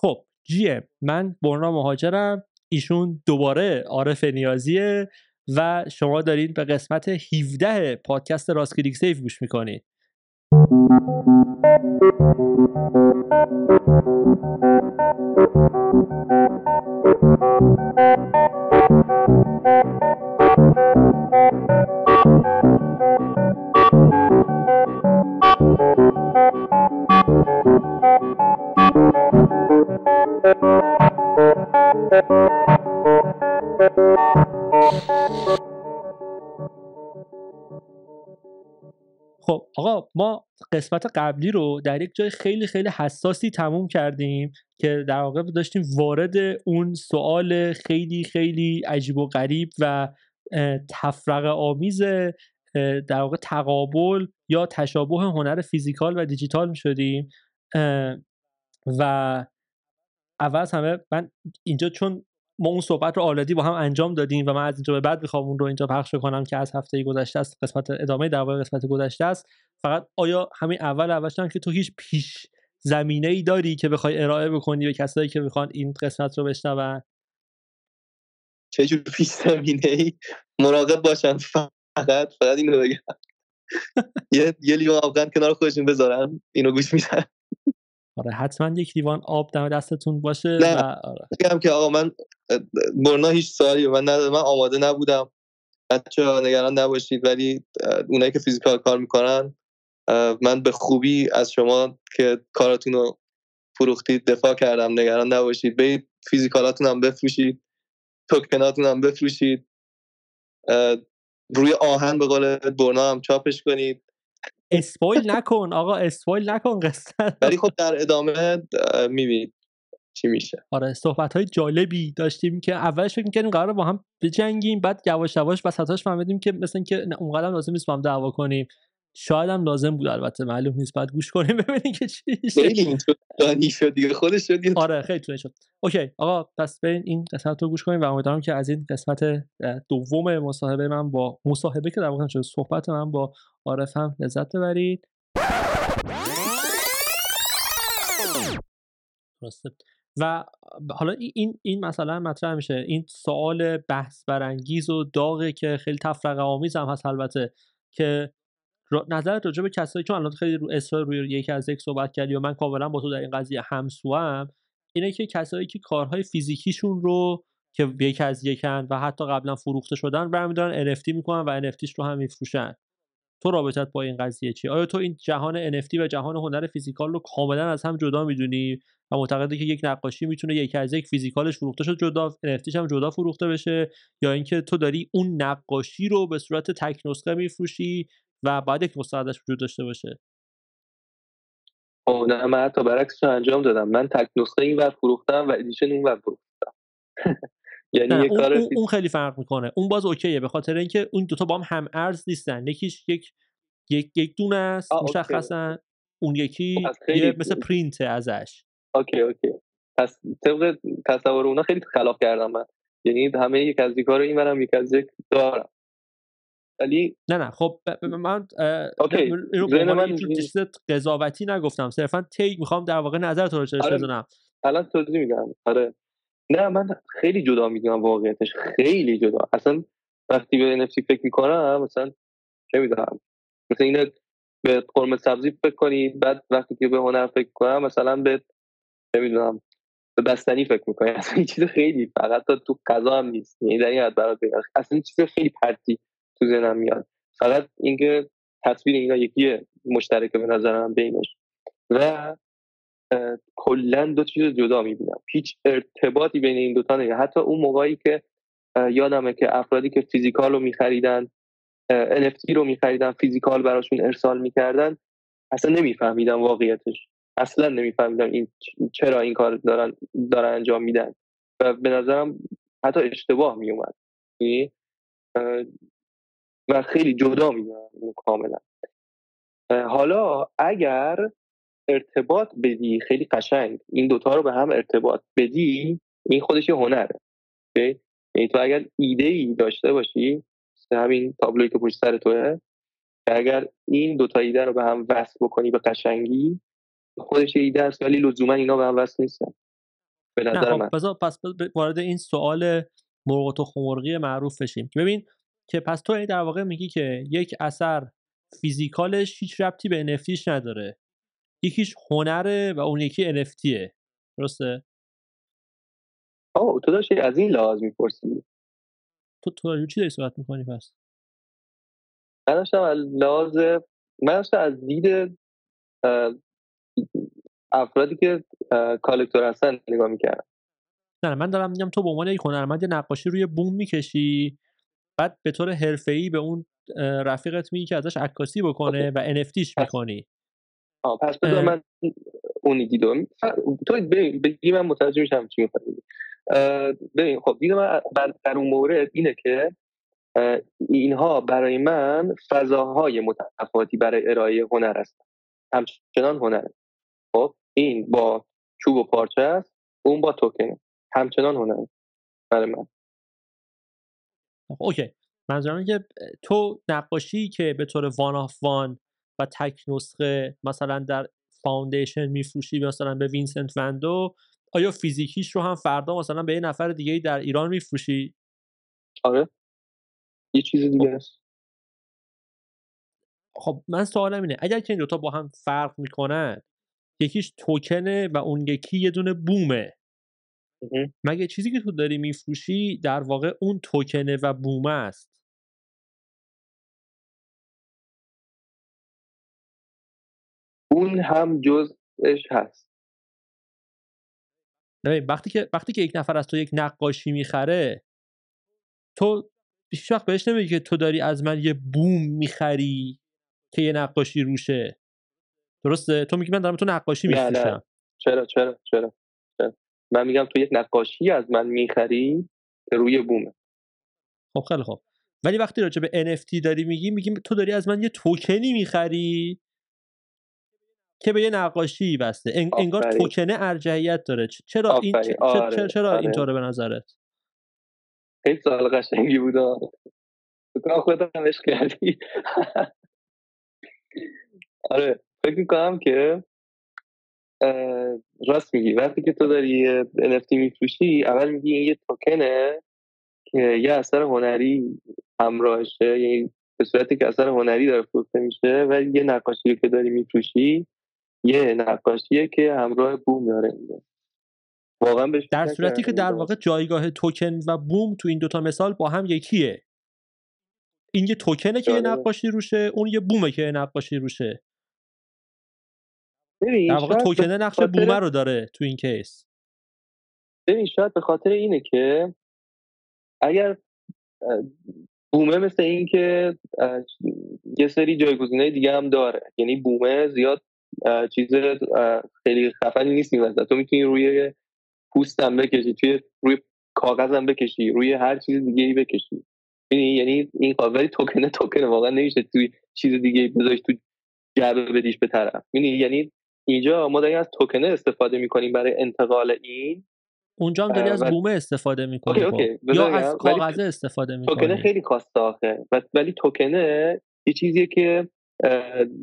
خب جیه. من برنا مهاجرم. ایشون دوباره عارف نیازیه و شما دارین به قسمت 17 پادکست راست کلیک سیف گوش می‌کنید. خب آقا ما قسمت قبلی رو در یک جای خیلی خیلی حساسی تموم کردیم که در واقع داشتیم وارد اون سوال خیلی خیلی عجیب و غریب و تفرق آمیز در واقع تقابل یا تشابه هنر فیزیکال و دیجیتال می شدیم و اول همه من اینجا چون ما اون صحبت رو آلدی با هم انجام دادیم و من از اینجا به بعد می‌خوام اون رو اینجا پخش کنم که از هفته گذشته است قسمت ادامه در قسمت گذشته است. فقط آیا همین اول اولش که تو هیچ پیش زمینه ای داری که بخوای ارائه بکنی به کسایی که می‌خوان این قسمت رو بشنون؟ چه جور پیش زمینه ای مراقب باشن فقط فقط اینو بگم. یه یه لیوان کنار خودشون بذارن اینو گوش میدن. آره حتما یک لیوان آب دم دستتون باشه نه و آره. که آقا من برنا هیچ سوالی من من آماده نبودم. بچه نگران نباشید ولی اونایی که فیزیکال کار می‌کنن من به خوبی از شما که کاراتون رو فروختید دفاع کردم. نگران نباشید. به فیزیکالاتون هم بفروشید. توکناتون هم بفروشید. روی آهن به قول برنا هم چاپش کنید. spoil نکن آقا spoil نکن قصه ولی خب در ادامه می‌بینید چی میشه. آره صحبت های جالبی داشتیم که اولش فکر می‌کنیم قراره با هم بجنگیم بعد یواش یواش وسطاش فهمیدیم که مثلا که اونقدر لازم نیست با هم دعوا کنیم. شاید هم لازم بود البته معلوم نیست بعد گوش کنیم ببینیم که چی خیلی طولانی شد دیگه خودش شد آره خیلی طولانی شد. okay آقا پس برین این قسمت رو گوش کنیم و امیدوارم که از این قسمت دوم مصاحبه من با مصاحبه که در واقع شد صحبت من با عارف هم لذت ببرید. و حالا این این مسئله مطرح میشه. این سوال بحث برانگیز و داغه که خیلی تفرقه آمیز هم هست البته که نظرت راجع به کسایی که الان خیلی رو اصرار روی یکی از یک صحبت کردی و من کاملا با تو در این قضیه همسوام اینه که کسایی که کارهای فیزیکیشون رو که یک از یکن و حتی قبلا فروخته شدن برمیدارن NFT می‌کنن و NFTش رو هم میفروشن. تو رابطت با این قضیه چی آیا تو این جهان NFT و جهان هنر فیزیکال رو کاملا از هم جدا می‌دونی؟ و معتقدی که یک نقاشی می‌تونه یکی از یک فیزیکالش فروخته شد جدا NFTش هم جدا فروخته بشه؟ یا اینکه تو داری اون نقاشی رو به صورت تک نسخه میفروشی و باید یک مستندش وجود داشته باشه. او نه من حتی برعکسش انجام دادم. من تک نسخه این ور فروختم و edition اون ور فروختم. یعنی یه کار اون, اون خیلی فرق می‌کنه. اون باز okay ه به خاطر اینکه اون دوتا با هم هم ارز نیستن. یکیش یک یک یک دونه است مشخصا. اون یکی یه مثل پرینت ازش. okay okay. پس طبق تصور اونا خیلی خلاف کردم من. یعنی همه یک از رو این برم یک از یک دارم. ولی نه نه خب من اوکی. اینو من قضاوتی نگفتم صرفا تی می‌خوام در واقع نظر تو رو آره. بدونم الان توضیح میگم آره. نه من خیلی جدا می‌دونم واقعیتش خیلی جدا. اصلا وقتی به نفسی فکر می‌کنم مثلا چه می‌دونم مثلا اینه به قرمه سبزی فکر کنی بعد وقتی که به هنر فکر کنم مثلا به چه می‌دونم به بستنی فکر می‌کنی. اصلا این چیز خیلی فقط تو غذا هم نیست. یعنی در این حد برات اصلا این چیز خیلی پرتی تو ذهنم میاد. فقط اینکه تصویر اینا یکیه مشترک به نظرم بینش و کلا دو چیز جدا می‌بینم. هیچ ارتباطی بین این دوتا نیست حتی اون موقعی که یادمه که افرادی که فیزیکال رو میخریدن NFT رو میخریدن فیزیکال براشون ارسال می‌کردن اصلا نمیفهمیدم واقعیتش. اصلا نمیفهمیدم این چرا این کار دارن دارن انجام میدن. و به نظرم حتی اشتباه میومد یعنی، و خیلی جدا می‌دونم کاملا. حالا اگر ارتباط بدی خیلی قشنگ این دوتا رو به هم ارتباط بدی این خودش یه هنره. یعنی تو اگر ایده ای داشته باشی همین تابلوی که پشت سر توه که اگر این دوتا ایده رو به هم وصل بکنی به قشنگی خودش یه ایده است ولی لزوما اینا به هم وصل نیستن. به نظر خب من. پس وارد این سوال مرغ و تخم مرغی معروف بشیم. که ببین که پس تو یعنی در واقع میگی که یک اثر فیزیکالش هیچ ربطی به NFTش نداره. یکیش هنره و اون یکی NFTه درسته؟ آه تو داشتی از این لحاظ می‌پرسی. تو تو چی داری صحبت می‌کنی پس؟ من داشتم از لحاظ من داشتم از دید افرادی که کالکتور هستن نگاه می‌کردم. نه من دارم میگم تو به عنوان یک هنرمند نقاشی روی بوم می‌کشی. بعد به طور حرفه‌ای به اون رفیقت میگی که ازش عکاسی بکنه و NFTش می‌کنی آه پس بذار. من اونی دیدو تو ببین بگی من متوجه میشم چی می‌خوای ببین خب دید من در اون مورد اینه که اینها برای من فضاهای متفاوتی برای ارائه هنر هستن. همچنان هنره. خب این با چوب و پارچه است اون با توکنه همچنان هنره. برای من. خب، okay. منظورم اینه که تو نقاشی که به طور one of one و تک نسخه مثلا در Foundation میفروشی مثلا به Vincent Van Dough آیا فیزیکیش رو هم فردا مثلا به یه نفر دیگه در ایران میفروشی؟ آره. یه چیز دیگه است خب من سوالم اینه اگر که این دوتا با هم فرق می‌کنن یکیش توکنه و اون یکی یه دونه بومه. مگه چیزی که تو داری میفروشی در واقع اون توکنه و بومه است؟ اون هم جزش هست. وقتی که وقتی که یک نفر از تو یک نقاشی می‌خره تو هیچ وقت بهش نمیگی که تو داری از من یه بوم می‌خری که یه نقاشی روشه. درسته؟ تو میگی من دارم تو نقاشی. میفروشم. چرا چرا چرا؟ من میگم تو یک نقاشی از من می‌خری که روی بومه. خب خیلی خوب. ولی وقتی راجع به NFT داری میگی میگی تو داری از من یه توکنی می‌خری که به یه نقاشی بسته. ان- انگار. توکنه ارجحیت داره. چرا این آفرین. چ- چ- آره، چرا, چرا آره. اینطوره به نظرت؟ خیلی سوال قشنگی بود. خودت هم عشق کردی. آره فکر می‌کنم که راست میگی وقتی که تو داری یه NFT میفروشی اول میگی این یه توکنه که یه اثر هنری همراهشه یعنی به صورتی که اثر هنری داره فروخته میشه و یه نقاشی که داری میفروشی یه نقاشیه که همراه بوم داره واقعا بهش در صورتی که در. واقع جایگاه توکن و بوم تو این دوتا مثال با هم یکیه این یه توکنه که یه جالبه. نقاشی روشه اون یه بومه که یه نقاشی روشه ببین در واقع توکنه نقش خاطر- بومه رو داره تو این کیس. ببین شاید به خاطر اینه که اگر بومه مثل این که یه سری جایگزینای دیگه هم داره. یعنی بومه زیاد چیز خیلی خفنی نیست این تو می‌تونی روی پوست هم بکشی توی روی کاغذ هم بکشی روی هر چیز دیگه ای بکشی؟ یعنی این ولی توکنه توکنه واقعا نمیشه توی چیز دیگه بذاریش تو جعبه بدیش به طرف؟ یعنی اینجا ما داریم از توکنه استفاده می‌کنیم برای انتقال این اونجا هم داری از بومه استفاده می‌کنی okay، okay. یا از کاغذه استفاده توکنه می‌کنی. خیلی خواسته آخه. ولی توکنه یه چیزیه که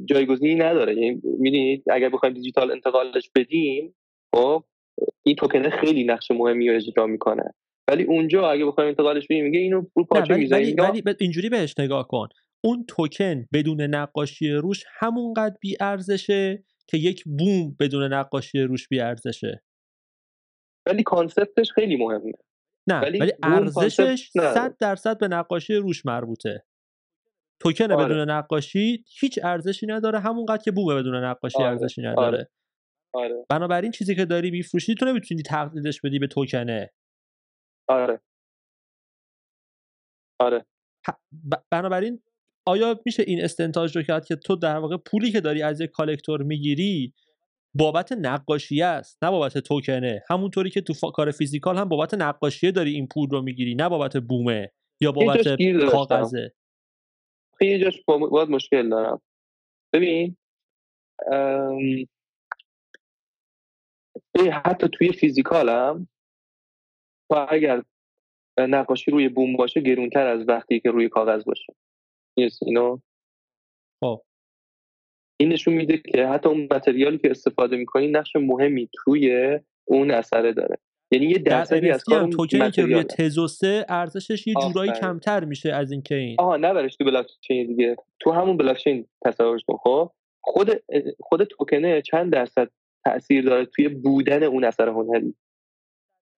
جایگزینی نداره. یعنی می‌دونید اگر بخوایم دیجیتال انتقالش بدیم خب این توکنه خیلی نقش مهمی رو اجرا می‌کنه. ولی اونجا اگه بخوایم انتقالش بدیم میگه اینو رو نه پارچه ولی ولی, می‌زنیم ولی ب- اینجوری بهش نگاه کن. اون توکن بدون نقاشی روش همونقدر بی ارزشه که یک بوم بدون نقاشی روش بی ارزشه ولی کانسپتش خیلی مهمه. نه ولی ارزشش نداره. 100 درصد به نقاشی روش مربوطه. توکن آره. بدون نقاشی هیچ ارزشی نداره همونقدر که بوم بدون نقاشی آره، ارزشی نداره. آره. بنابراین چیزی که داری میفروشی تو نمی‌تونی تقلیدش بدی به توکنه. آره. آره. ب- بنابراین آیا میشه این استنتاج رو کرد که تو در واقع پولی که داری از یک collector می‌گیری بابت نقاشی است نه بابت توکنه. همونطوری که تو فا... کار physical هم بابت نقاشیه داری این پول رو می‌گیری نه بابت بومه یا بابت. کاغذه. خیلی یه جاش با- باید مشکل دارم. ببین ام، حتی توی physical هم تو اگر نقاشی روی بوم باشه گرونتر از وقتی که روی کاغذ باشه. نیست اینو؟ خب. این نشون میده که حتی اون متریالی که استفاده می‌کنی نقش مهمی توی اون اثره داره. یعنی یه در درصدی از کار توکنی که روی. تزوسه ارزشش یه جورایی. کمتر میشه از اینکه این. آها نبرش تو بلاک چین دیگه. تو همون بلاک چین تصورش کن خب؟ خود خود توکنه چند درصد تاثیر داره توی بودن اون اثر هنری؟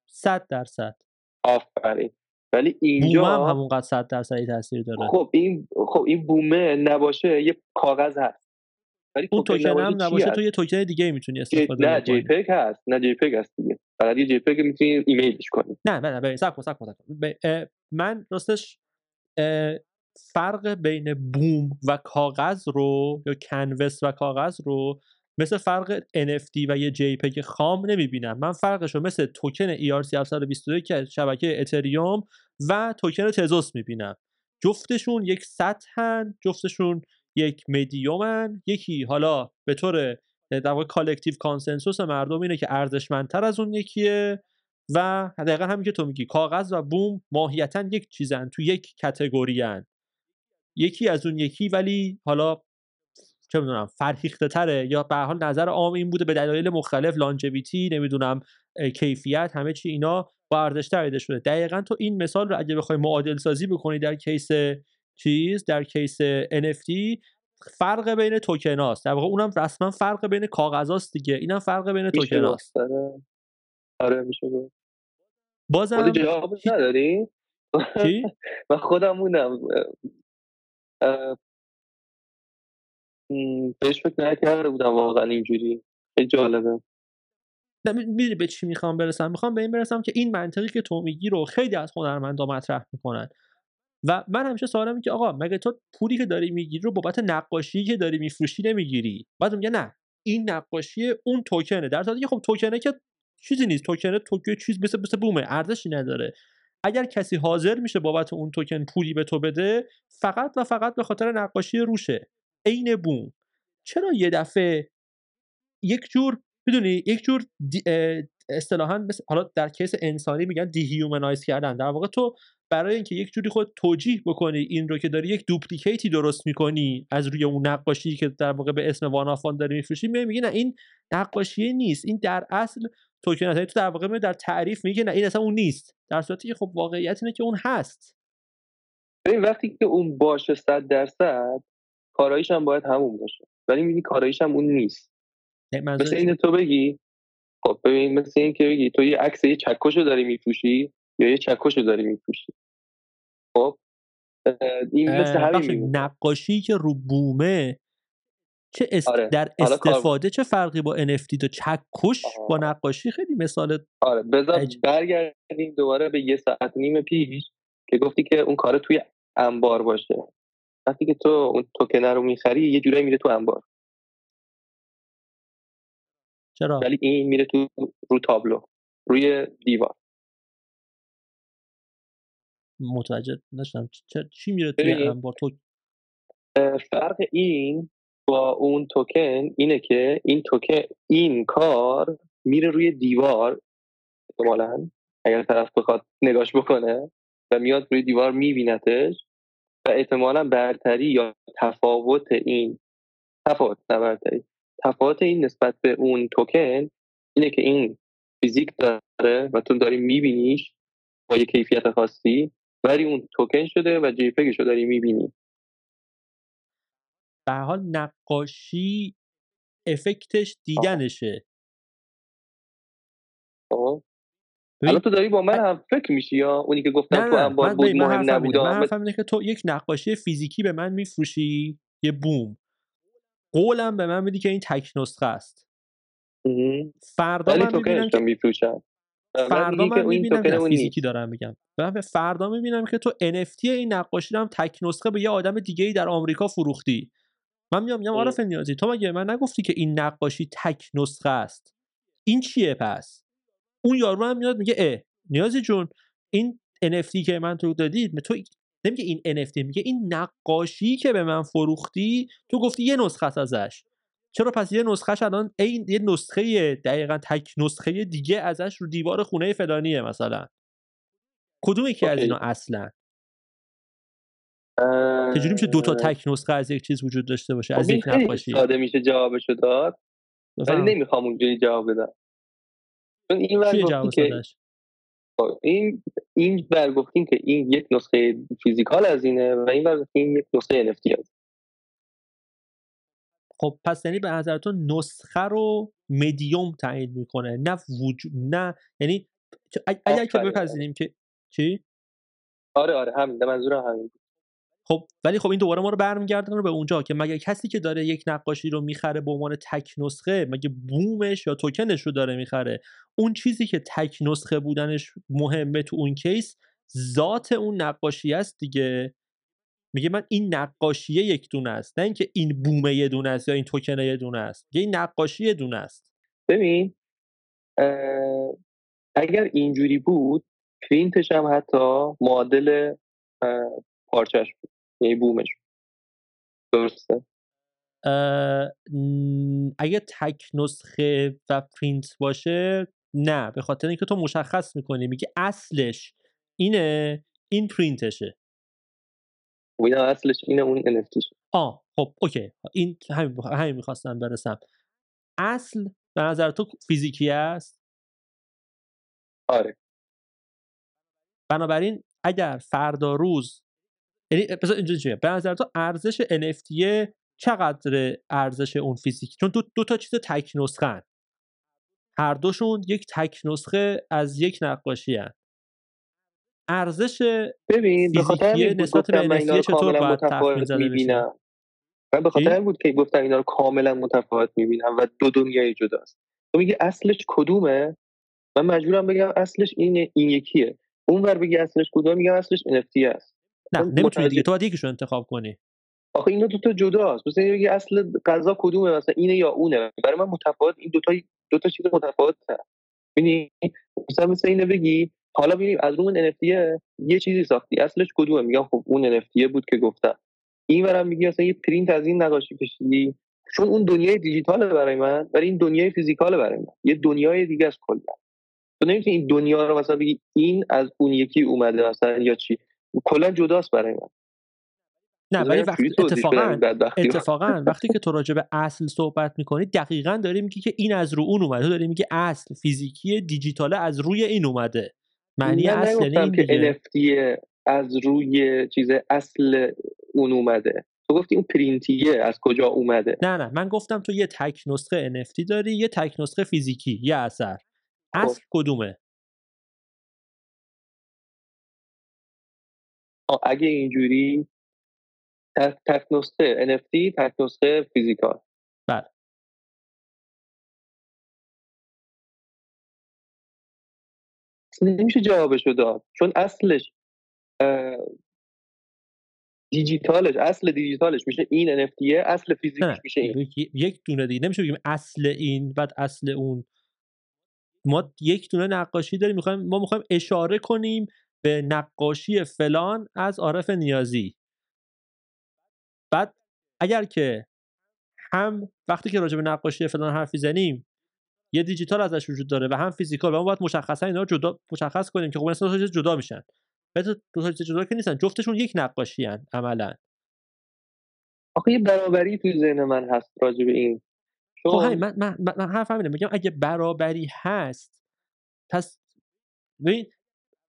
صد درصد. آفرین. ولی بوم اینجا هم همونقدر صد درصدی تاثیر داره. خب این خب این بومه نباشه یه کاغذ هست. ولی اون توکن هم نباشه؟ تو یه توکن دیگه می‌تونی. استفاده نه جی پگ هست نه جی پگ هست دیگه. فقط یه جی پگ می‌تونی ایمیلش کنی. نه نه نه ببین صبر کن من راستش فرق بین بوم و کاغذ رو یا کنوس و کاغذ رو مثل فرق NFT و یه JPEG خام نمی‌بینم. من فرقش رو مثل توکن ERC 722 که شبکه اتریوم و توکن تزوس می‌بینم. جفتشون یک سطحن جفتشون یک مدیومن یکی حالا به طور در واقع collective consensus مردم اینه که ارزشمندتر از اون یکیه و دقیقا همین که تو میگی کاغذ و بوم ماهیتا یک چیزن تو یک category یکی از اون یکی ولی حالا چه می‌دونم فرهیخته تره یا به حال نظر عام این بوده به دلایل مختلف longevity نمی‌دونم کیفیت همه چی اینا با ارزش تر شده. دقیقا تو این مثال رو اگه بخوای معادل سازی بکنی در case چیز در case NFT فرق بین توکن هاست. در واقع اونم رسما فرق بین کاغذاست دیگه. اینم فرق بین توکن هاست. آره. آره میشه بازم جواب نداری؟ چی؟ من خودم موندم. اه، م، بهش فکر نکرده بودم واقعا اینجوری. خیلی جالبه. می‌دونی به چی می‌خوام برسم؟ می‌خوام به این برسم که این منطقی که تو میگی رو خیلی از هنرمندا مطرح می‌کنن. و من همیشه سوالم که آقا مگه تو پولی که داری می‌گیری رو بابت نقاشی که داری میفروشی نمی‌گیری؟ بعد میگه نه. این نقاشی اون توکنه. در صورتی که خب توکنه که چیزی نیست. توکنه توکن چیز مثل مثل بومه. ارزشی نداره. اگر کسی حاضر میشه بابت اون توکن پولی به تو بده فقط و فقط به خاطر نقاشی روشه. عین بوم. چرا یه دفعه یک جور می‌دونی یک جور اصطلاحا حالا در case انسانی میگن dehumanize کردن. در واقع تو برای اینکه یک جوری خود توجیه بکنی این رو که داری یک duplicate ی درست می‌کنی از روی اون نقاشی که در واقع به اسم one of one داری میفروشی میای میگی نه این نقاشی نیست. این در اصل توکن. یعنی تو در واقع در تعریف میگی نه این اصلا اون نیست. در صورتی که خب واقعیت اینه که اون هست. وقتی که اون باشه صد درصد کاراییش هم باید همون باشه. ولی می‌بینی کاراییش هم اون نیست. مثل اینه. تو بگی خب ببین مثل این که بگی تو یه عکس یه چکش رو داری میفروشی یا یه چکش رو داری میفروشی. خب این مثل همین نقاشی که رو بومه چه است... آره، در استفاده چه فرقی با NFT داره چکش. با نقاشی خیلی مثال آره بذار. برگردیم دوباره به یه ساعت نیم پیش که گفتی که اون کار توی انبار باشه. وقتی که تو اون توکنه رو می‌خری یه جورایی میره تو انبار. چرا؟ ولی این میره تو رو تابلو روی دیوار. متوجه نشدم. چی میره توی ببین. انبار؟ تو فرق این با اون توکن اینه که این توکن این کار میره روی دیوار احتمالا اگر طرف بخواد نگاش بکنه و میاد روی دیوار میبینتش و احتمالا برتری یا تفاوت این تفاوت نه برتری. تفاوت این نسبت به اون توکن اینه که این فیزیک داره و تو داری میبینیش با یه کیفیت خاصی ولی اون توکن شده و جی رو داری می‌بینی. به حال نقاشی افکتش دیدنشه. خب. ببین، الان تو داری با من هم فکر میشی یا اونی که گفتم نه تو من, بود من مهم نبود. من اینه که تو یک نقاشی فیزیکی به من میفروشی یه بوم. قولم به من میدی که این تک نسخه است. فردا من می‌بینم که رو میفروشن فردا من می‌بینم اون فیزیکی دارم میگم. و فردا می‌بینم که تو NFT این نقاشی رو هم تک نسخه به یه آدم دیگه ای در آمریکا فروختی. من میام میگم. عارف نیازی تو مگه من نگفتی که این نقاشی تک نسخه است؟ این چیه پس؟ اون یارو هم میاد میگه اه نیازی جون این NFT که من تو دادی تو نمیگه این NFT میگه این نقاشی که به من فروختی تو گفتی یه نسخه ازش. چرا پس یه نسخهش الان این یه نسخه دقیقا تک نسخه دیگه ازش رو دیوار خونه فلانیه مثلا. کدوم یکی از. اینا اصلا؟ چجوری میشه دو تا تک نسخه از یک چیز وجود داشته باشه؟ خب از یک نقاشی. ساده میشه جوابشو داد ولی. نمی‌خوام اونجوری جواب بدم. چون این ور که سادش این این ور گفتیم که این یک نسخه فیزیکال از اینه و این ور گفتیم این یک نسخه NFT از خب پس یعنی به نظر تو نسخه رو مدیوم تعیین می‌کنه نه وجود نه یعنی اگر که. بپذیریم که چی آره آره همین منظورم همین. خب ولی خب این دوباره ما رو برمیگردونه به اونجا که مگه کسی که داره یک نقاشی رو می‌خره به عنوان تک نسخه مگه بومش یا توکنش رو داره می‌خره؟ اون چیزی که تک نسخه بودنش مهمه تو اون کیس ذات اون نقاشی است دیگه. میگه من این نقاشیه یک دونه است نه اینکه این بومه یه دونه است یا این توکنه یه دونه است میگه این نقاشی یه دونه است. ببین اگر اینجوری بود پرینتش هم حتی معادل پارچش بود. یعنی بومش. درسته؟ اگه تک نسخه و پرینت باشه نه. به خاطر اینکه تو مشخص می‌کنی میگه اصلش اینه این پرینتشه. و اینا اصلش اینه اون NFTش آه خب اوکی. این همین بخ- همین می‌خواستم برسم. اصل به نظر تو فیزیکی است؟ آره. بنابراین اگر فردا روز یعنی بذار اینجوری چیه به نظر تو ارزش NFT چقدر ارزش اون فیزیکی؟ چون دو, دو تا چیز تک نسخه هن. هر دوشون یک تک نسخه از یک نقاشی هن. ارزش ببین به خاطر نسبت به NFT چطور باید تخمین زده می‌بینم. من به خاطر بود که گفتم اینا رو کاملا متفاوت می‌بینم و دو دنیای جداست. تو میگی اصلش کدومه؟ من مجبورم بگم اصلش این این یکیه. اون ور بگی اصلش کدومه میگم اصلش NFT است نه نمی‌تونی دیگه. تو باید یکیشو انتخاب کنی. آخه اینا دو تا جداست. مثلا بگی اصل غذا کدومه مثلا اینه یا اونه. برای من متفاوت این دو تا دو تا چیز متفاوت ببینی مثلا مثل اینو بگی حالا ببینیم از اون NFT یه چیزی ساختی. اصلش کدومه؟ میگم خب اون NFT بود که گفتم. این برم میگی مثلا یه پرینت از این نقاشی کشیدی. چون اون دنیای دیجیتاله برای من ولی این دنیای فیزیکاله برای من. یه دنیای دیگه از کلا. تو نمی‌تونی این دنیا رو مثلا بگی این از اون یکی اومده مثلا یا چی. کلا جداست برای من. نه ولی وقتی اتفاقا. اتفاقا وقتی که تو راجع به اصل صحبت می‌کنی دقیقا داری میگی که این از رو اون اومده. تو داری میگی اصل فیزیکی دیجیتاله از روی این اومده. معنی من اصل یعنی که NFT از روی چیز اصل اون اومده. تو گفتی اون پرینتیه از کجا اومده؟ نه نه من گفتم تو یه تک نسخه NFT داری یه تک نسخه فیزیکی یه اثر. خب. اصل کدومه؟ اگه اینجوری تک تک نسخه NFT تک نسخه فیزیکال. بله. نمیشه جوابشو داد. چون اصلش دیجیتالش اصل دیجیتالش میشه این NFT اصل فیزیکیش نه میشه این. یک- یک دونه دیگه. نمیشه بگیم اصل این بعد اصل اون. ما یک دونه نقاشی داریم می‌خوایم ما می‌خوایم اشاره کنیم به نقاشی فلان از عارف نیازی. بعد اگر که هم وقتی که راجع به نقاشی فلان حرف زنیم یه دیجیتال ازش وجود داره و هم فیزیکال و ما باید مشخصا اینا رو جدا مشخص کنیم که خب اصلا دو جدا میشن. دو تا چیز جدا که نیستن جفتشون یک نقاشی هن عملا. آخه یه برابری تو ذهن من هست راجع به این. خب چون همین من, من, من, حرف میگم اگه برابری هست پس ببین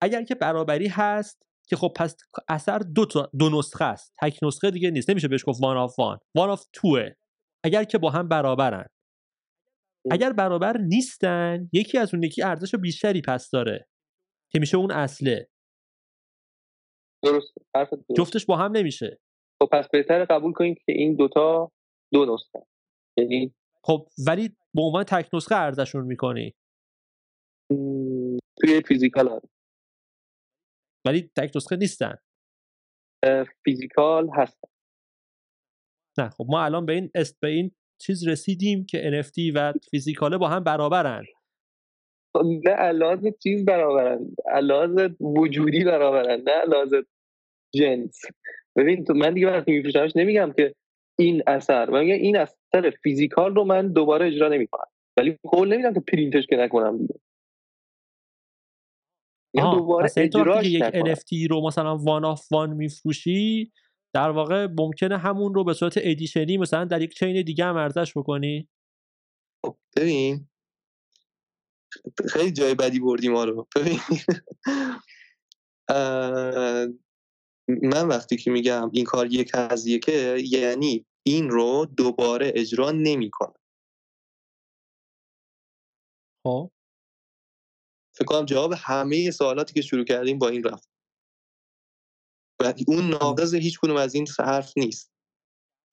اگر که برابری هست که خب پس اثر دو تا دو نسخه است. تک نسخه دیگه نیست. نمیشه بهش گفت one of one، one of two ه اگر که با هم برابرن. اگر برابر نیستن یکی از اون یکی ارزش بیشتری پس داره که میشه اون اصله. درست. درست. جفتش با هم نمیشه. خب پس بهتر قبول کنیم که این دوتا دو نسخه. یعنی خب ولی به عنوان تک نسخه ارزششون می‌کنی. م، توی فیزیکال هست ولی تک نسخه نیستن. فیزیکال هست نه خب ما الان به این است به این چیز رسیدیم که NFT و فیزیکاله با هم برابرن. نه علاوه چیز برابرن علاوه وجودی برابرن نه علاوه جنس. ببین تو من دیگه وقتی میفروشمش نمیگم که این اثر من میگم این اثر physical رو من دوباره اجرا نمی‌کنم. ولی قول نمیدم که پرینتش که نکنم دیگه. آها دوباره یعنی اجراش یک NFT رو مثلا one of one میفروشی در واقع ممکنه همون رو به صورت edition ی مثلا در یک chain دیگه هم ارزش بکنی؟ خب، ببین. خیلی جای بدی بردی ما رو. من وقتی که میگم این کار یک از یکه یعنی این رو دوباره اجرا نمی‌کنه. خب. فکر کنم جواب همه سوالاتی که شروع کردیم با این رفت. و اون ناقض هیچ کنم از این حرف نیست.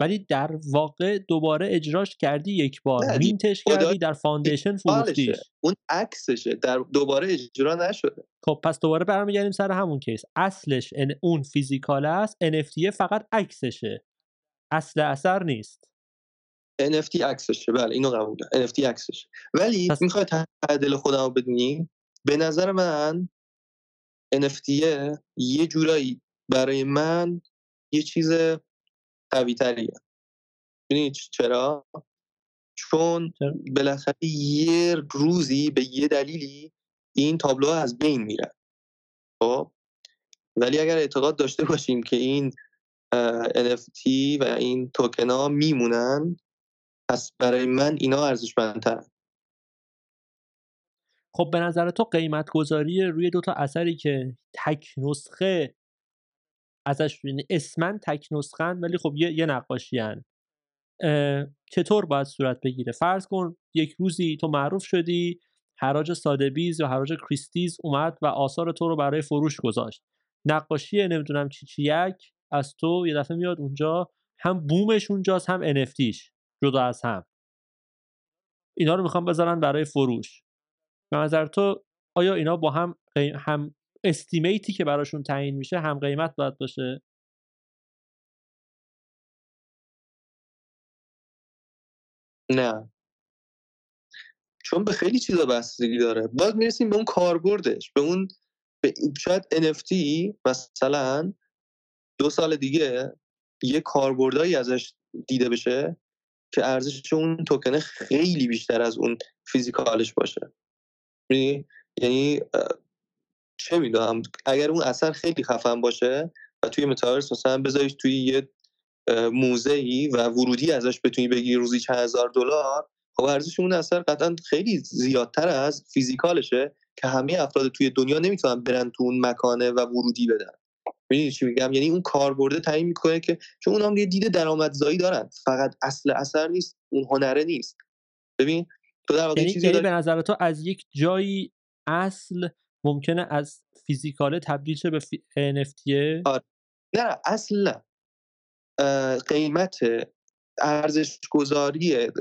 ولی در واقع دوباره اجراش کردی یک بار. mint ش کردی در Foundation فروختیش اون عکسشه. در دوباره اجرا نشده. خب پس دوباره برمیگردیم سر همون کیس. اصلش اون فیزیکال است NFT فقط عکسشه. اصل اثر نیست. NFT عکسشه. بله اینو قبول NFT عکسشه. ولی پس... می‌خوای تعدل خودم رو بدونی؟ به نظر من NFT یه جورایی برای من یه چیز قوی تریه چرا؟ چون بالاخره یه روزی به یه دلیلی این تابلو از بین میره خب؟ ولی اگر اعتقاد داشته باشیم که این NFT و این توکن ها میمونن پس برای من اینا ارزشمندترن. خب به نظر تو قیمت گذاری روی دوتا اثری که تک نسخه ازش یعنی اسمن تک نسخن ولی خب یه, یه نقاشی هن. چطور باید صورت بگیره؟ فرض کن یک روزی تو معروف شدی حراج ساده بیز یا حراج کریستیز اومد و آثار تو رو برای فروش گذاشت. نقاشی نمی‌دونم چی چی یک از تو یه دفعه میاد اونجا هم بومش اونجاست هم NFTش جدا از هم. اینا رو می‌خوام بذارن برای فروش. به نظر تو آیا اینا با هم هم استیمیتی که براشون تعیین میشه هم قیمت باید باشه؟ نه. چون به خیلی چیزا بستگی داره. باز می‌رسیم به اون کاربردش به اون به شاید NFT مثلا دو سال دیگه یه کاربردهایی ازش دیده بشه که ارزش اون توکنه خیلی بیشتر از اون فیزیکالش باشه. یعنی چه می‌دونم اگر اون اثر خیلی خفن باشه و توی متاورس مثلا بذاریش توی یه موزه ای و ورودی ازش بتونی بگیری روزی چند هزار دلار خب ارزش اون اثر قطعا خیلی زیادتر از فیزیکالشه که همه افراد توی دنیا نمی‌تونن برن تو اون مکانه و ورودی بدن. می‌دونی چی میگم؟ یعنی اون کاربرده تعیین می‌کنه که چون اون هم یه دید درآمدزایی دارن فقط اصل اثر نیست اون هنره نیست. ببین تو در واقع یعنی چیزی به نظر تو از یک جایی اصل ممکنه از فیزیکاله تبدیل شه به فی... NFT آره. نه اصل قیمت ارزش گذاری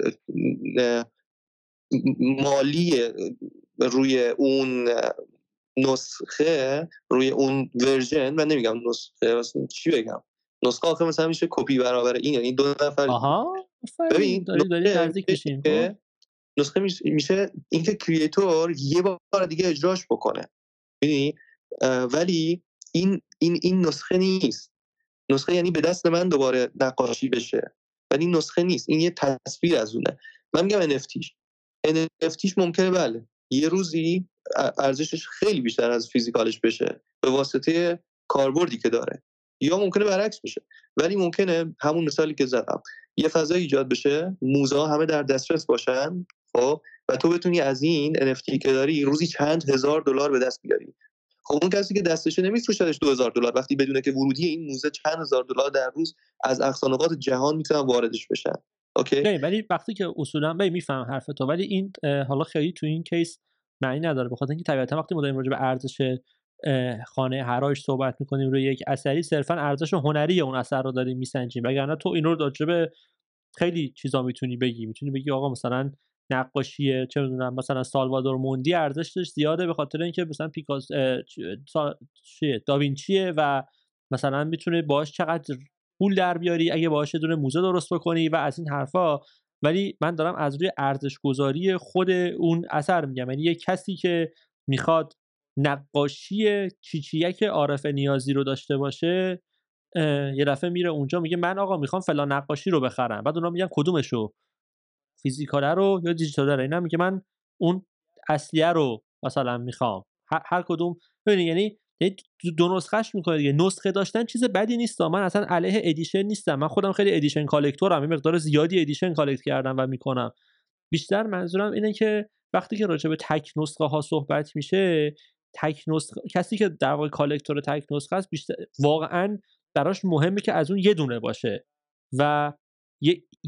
مالی روی اون نسخه روی اون ورژن. من نمیگم نسخه چی بگم؟ نسخه آخه مثلا میشه کپی برابر این یعنی دو نفر آها ببین خب. نسخه میشه اینکه کریئتور یه بار دیگه اجراش بکنه. ببینی ولی این این این نسخه نیست. نسخه یعنی به دست من دوباره نقاشی بشه. ولی این نسخه نیست. این یه تصویر از اونه. من میگم NFTش NFTش ممکنه بله. یه روزی ارزشش خیلی بیشتر از فیزیکالش بشه. به واسطه کاربردی که داره. یا ممکنه برعکس بشه. ولی ممکنه همون مثالی که زدم. یه فضا ایجاد بشه. موزه همه در دسترس باشن. خب و تو بتونی از این NFT که داری روزی چند هزار دلار به دست بیاری. خب اون کسی که دستش نمیفروشدش 2000 دلار. وقتی بدونه که ورودی این موزه چند هزار دلار در روز از اقصا جهان می‌تونن واردش بشن. اوکی؟ ولی وقتی که اصولا ببین میفهم حرف تو ولی این حالا خیلی تو این کیس معنی نداره. بخاطر اینکه طبیعتا وقتی ما داریم راجع به ارزش خانه هرایش صحبت می‌کنیم روی یک اثری صرفا ارزش هنری اون اثر رو داریم میسنجیم. وگرنه تو اینو راجع به خیلی چیزا می‌تونی بگی. می‌تونی بگی آقا مثلا نقاشی چه می‌دونم مثلا سالوادور موندی ارزشش زیاده به خاطر اینکه مثلا پیکاس داوینچیه و مثلا می‌تونه باش چقدر پول در بیاری اگه باهاش دونه موزه درست بکنی و از این حرفا. ولی من دارم از روی ارزش گذاری خود اون اثر میگم. یعنی یه کسی که می‌خواد نقاشی چیچیک عارف نیازی رو داشته باشه یه دفعه میره اونجا میگه من آقا می‌خوام فلان نقاشی رو بخرم. بعد اونا میگن کدومشو؟ physical ه رو یا دیجیتاله رو؟ اینا میگه من اون اصلیه رو مثلا می‌خوام. هر, هر کدوم. ببینید یعنی دو نسخهش می‌کنه دیگه. نسخه داشتن چیز بدی نیست. من اصلا علیه edition نیستم. من خودم خیلی edition collector م یه مقدار زیادی edition collect کردم و می‌کنم. بیشتر منظورم اینه که وقتی که راجع به تک نسخه ها صحبت میشه تک نسخه کسی که در واقع کالکتور تک نسخه است بیشتر واقعا براش مهمه که از اون یه دونه باشه. و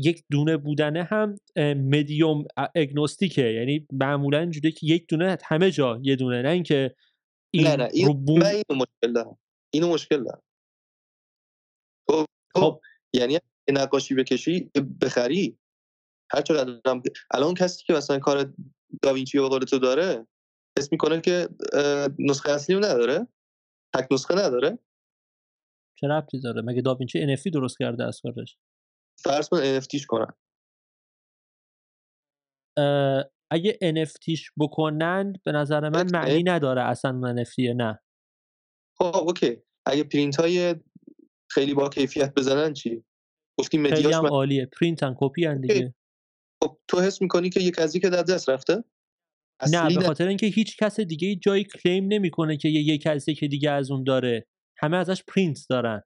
یک دونه بودنه هم مدیوم اگنوستیکه یعنی معمولا اینجوریه که یک دونه همه جا یه دونه. نه اینکه این نه نه. این اینو مشکل دارم. اینو مشکل دارم. تو, خب یعنی نقاشی بکشی بخری. هر چقدر الان کسی که مثلا کار داوینچی و تو داره حس می‌کنه که نسخه اصلی نداره. تک نسخه نداره. چه ربطی داره؟ مگه داوینچی NFT درست کرده از کارش فرض کن NFT ش کنن. اگه NFT ش بکنند به نظر من معنی نداره اصلا NFT نه. خب okay. اگه پرینت های خیلی با کیفیت بزنن چی؟ گفتیم media ش خیلی هم عالیه. پرینت هم کپی هم دیگه. خب تو حس می‌کنی که یک از که در دست رفته؟ نه به خاطر اینکه هیچ کس دیگه جایی claim نمی‌کنه که یه یک از که دیگه از اون داره. همه ازش پرینت دارن.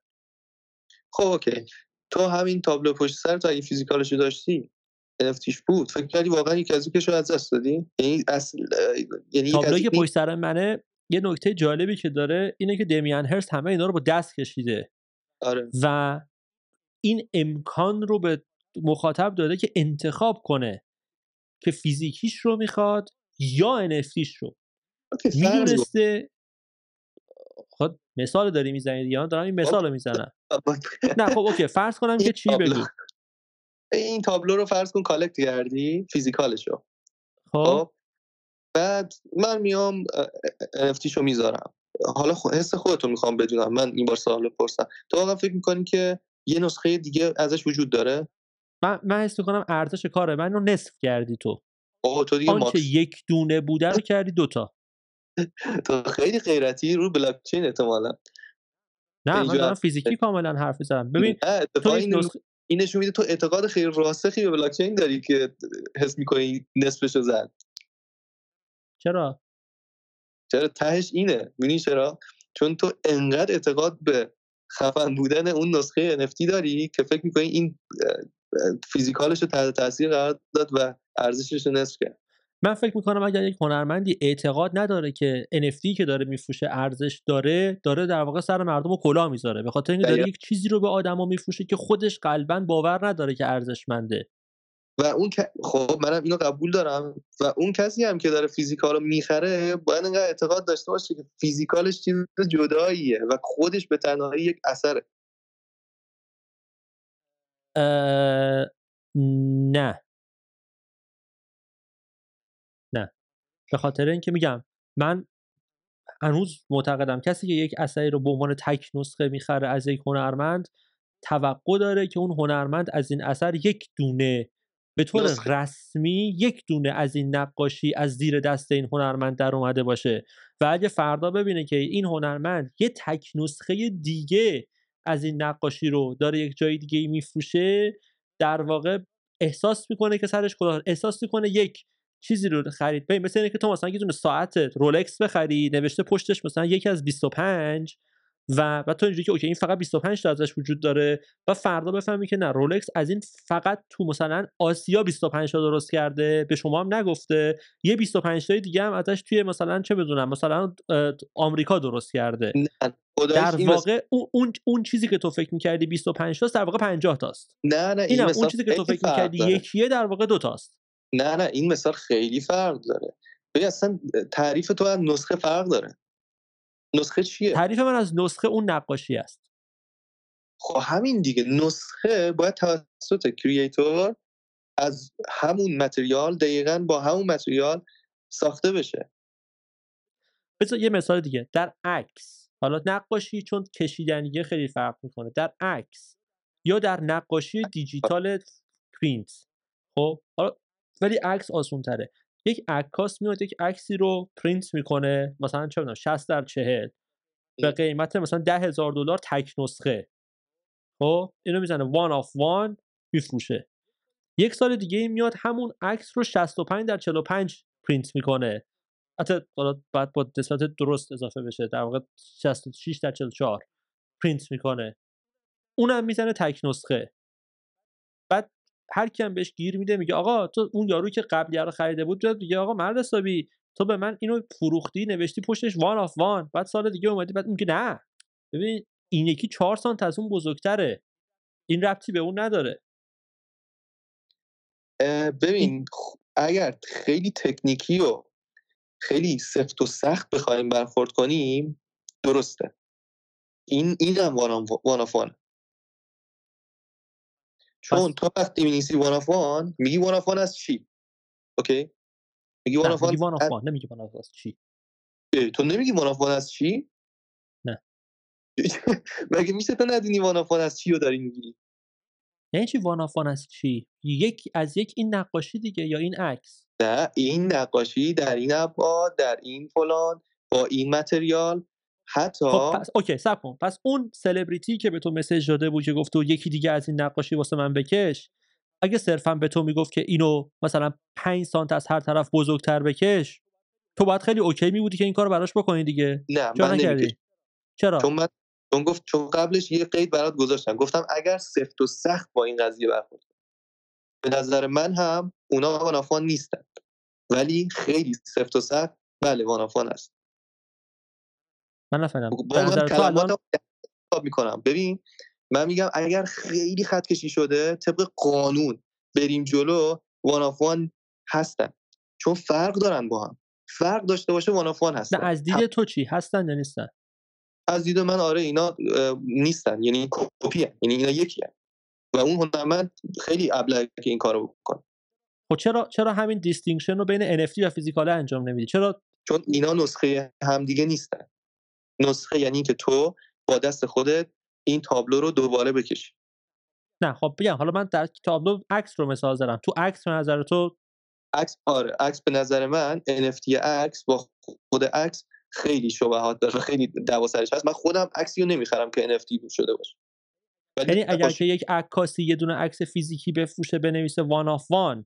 خب okay. تو همین تابلو پشت سر تو اگه physical شو داشتی NFT ش بود. فکر کردی واقعا یک از کشو از دست دادی؟ یعنی اصل یعنی تابلوی که پشت سر منه یه نکته جالبی که داره اینه که دمین هرست همه اینا رو با دست کشیده. آره. و این امکان رو به مخاطب داده که انتخاب کنه که فیزیکیش رو می‌خواد یا NFTش رو. می‌دونسته خود مثال داری می‌زنی یا دارم این مثال رو می‌زنم. نه خب اوکی فرض کنم که چی بگو؟ این تابلو رو فرض کن کالکت کردی فیزیکالشو. خب, خب؟ بعد من میام NFTشو می‌ذارم. حالا حس خودتو می‌خوام بدونم. من این بار سوال بپرسم تو واقعا فکر می‌کنی که یه نسخه دیگه ازش وجود داره؟ من من حس می‌کنم ارزش کار من رو نصف کردی تو. اوه تو دیگه آنچه یک دونه بوده رو کردی دوتا تو خیلی غیرتی رو بلاک چین احتمالا. نه من دارم فیزیکی کاملا حرف می‌زنم. ببین تو این نشون میده تو اعتقاد خیلی راسخی به بلاک چین داری که حس می‌کنی نصفشو زد. چرا؟ چرا تهش اینه. می‌دونی چرا؟ چون تو انقدر اعتقاد به خفن بودن اون نسخه NFT داری که فکر می‌کنی این فیزیکالش رو تحت تاثیر قرار داد و ارزشش رو نصف کرد. من فکر می‌کنم اگر یک هنرمندی اعتقاد نداره که NFT که داره میفروشه ارزش داره داره در واقع سر مردم رو کلاه می‌ذاره. به خاطر اینکه داره یک چیزی رو به آدما میفروشه که خودش قلبا باور نداره که ارزشمنده. و اون خب منم اینو قبول دارم. و اون کسی هم که داره فیزیکال رو می‌خره باید انقدر اعتقاد داشته باشه که فیزیکالش چیز جداییه و خودش به تنهایی یک اثره. نه نه. به خاطر اینکه میگم من هنوز معتقدم کسی که یک اثری رو به عنوان تک نسخه می‌خره از یک هنرمند توقع داره که اون هنرمند از این اثر یک دونه به طور رسمی یک دونه از این نقاشی از زیر دست این هنرمند در اومده باشه. و اگه فردا ببینه که این هنرمند یه تک نسخه دیگه از این نقاشی رو داره یک جای دیگه میفروشه در واقع احساس می‌کنه که سرش کلاه احساس می‌کنه یک چیزی رو خرید. ببین مثل اینکه تو مثلا یه دونه ساعت رولکس بخری نوشته پشتش مثلا یکی از 25 و و تو اینجوری که اوکی این فقط 25 تا ازش وجود داره و فردا بفهمی که نه رولکس از این فقط تو مثلا آسیا 25 تا درست کرده به شما هم نگفته یه 25 تای دیگه هم ازش توی مثلا چه بدونم مثلا آمریکا درست کرده. در واقع اون اون چیزی که تو فکر می‌کردی 25 تاست در واقع 50 تاست. نه نه این اون چیزی که تو فکر می‌کردی یکیه در واقع دو تاست. نه نه این مثال خیلی فرق داره. ببین اصلا تعریف تو از نسخه فرق داره. نسخه چیه؟ تعریف من از نسخه اون نقاشی است. خب همین دیگه. نسخه باید توسط کریئتور از همون متریال دقیقا با همون متریال ساخته بشه. بذار یه مثال دیگه. در عکس. حالا نقاشی چون کشیدنیه خیلی فرق می‌کنه. در عکس یا در نقاشی دیجیتال پرینت. خب حالا ولی عکس آسون تره یک عکاس میاد یک عکسی رو پرینت می‌کنه مثلا چه می‌دونم 60 در 40 به قیمت مثلا ده هزار دلار تک نسخه. خب؟ اینو می‌زنه. one of one میفروشه. یک سال دیگه میاد همون عکس رو 65 در 45 پرینت می‌کنه. حتی بعد با نسبت درست اضافه بشه در واقع 66 در 44 پرینت می‌کنه. اونم می‌زنه تک نسخه. هر کیم بهش گیر میده میگه آقا تو اون یارو که قبلی رو خریده بود میگه آقا مرد حسابی تو به من اینو فروختی نوشتی پشتش one of one بعد سال دیگه اومدی بعد میگه نه. ببین این یکی چهار سانت از اون بزرگتره. این ربطی به اون نداره. ببین اگر خیلی تکنیکی و خیلی سفت و سخت بخوایم برخورد کنیم درسته. این اینم one of one چون تو وقتی می‌نویسی one of one میگی one of one از چی؟ اوکی؟ میگی one of one از... نمیگی one of از چی. تو نمیگی one of one از چی؟ نه. مگه میشه تو ندونی one of one از چی رو داری می‌گیری یعنی چی one of one از چی؟ یک از یک این نقاشی دیگه یا این عکس؟ نه این نقاشی در این ابعاد در این فلان با این متریال حتی خب پس اوکی صبر کن. پس اون سلبریتی که به تو message داده بود که گفت تو یکی دیگه از این نقاشی واسه من بکش اگه صرفا به تو می‌گفت که اینو مثلا 5 سانت از هر طرف بزرگتر بکش تو باید خیلی اوکی می بودی که این کارو براش بکنی دیگه. نه من نکردی؟ چرا؟ چون من چون گفت چون قبلش یه قید برات گذاشتم. گفتم اگر سفت و سخت با این قضیه برخورد به نظر من هم اونا one of one نیستن. ولی خیلی سفت و سخت بله one of one هست. من نفهمیدم. کلمات می‌کنم. ببین من میگم اگر خیلی خط کشی شده طبق قانون بریم جلو one of one هستن. چون فرق دارن با هم. فرق داشته باشه one of one هستن. نه از دید تو چی؟ هستن یا نیستن؟ از دید من آره اینا نیستن. یعنی کپی یعنی اینا یکی هن. و اون هنرمند خیلی ابله که این کارو بکنه. خب چرا چرا همین distinction رو بین NFT و physical انجام نمیدی؟ چرا چون اینا نسخه همدیگه نیستن. نسخه یعنی که تو با دست خودت این تابلو رو دوباره بکشی. نه خب بگم حالا من در تابلو عکس رو مثال زدم. تو عکس به نظر تو عکس آره عکس به نظر من NFT عکس با خود عکس خیلی شباهت داره خیلی دعوا سرش هست. من خودم عکسی رو نمی‌خرم که NFT شده باشه. یعنی اگر که یک عکاسی یه دونه عکس فیزیکی بفروشه بنویسه one of one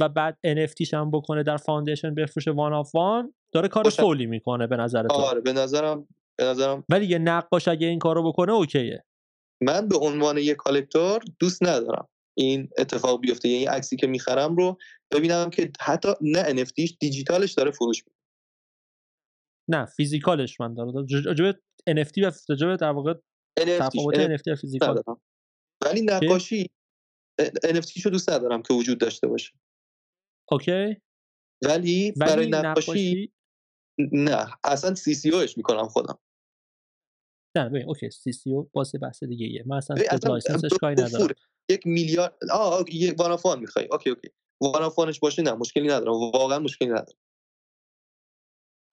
و بعد NFT ش هم بکنه در Foundation بفروشه one of one داره کار فولی می‌کنه به نظر تو. آره به نظرم به نظرم ولی یه نقاش اگه این کارو بکنه اوکیه. من به عنوان یه collector دوست ندارم این اتفاق بیفته. یعنی عکسی که می‌خرم رو ببینم که حتی نه NFT ش دیجیتالش داره فروش میده نه physical ش من داره راجبه NFT و راجبه در واقع تفاوت NFT physical. ولی نقاشی NFT شو دوست ندارم که وجود داشته باشه. اوکی. ولی برای نقاشی نه اصلا CC0 ش می‌کنم خودم. نه ببین اوکی CC0 واسه بحث دیگه ایه. من اصلا license ش کاری ندارم. یک میلیارد آه یک one of one می‌خوای. اوکی اوکی. one of one ش باشه نه مشکلی ندارم. واقعا مشکلی ندارم.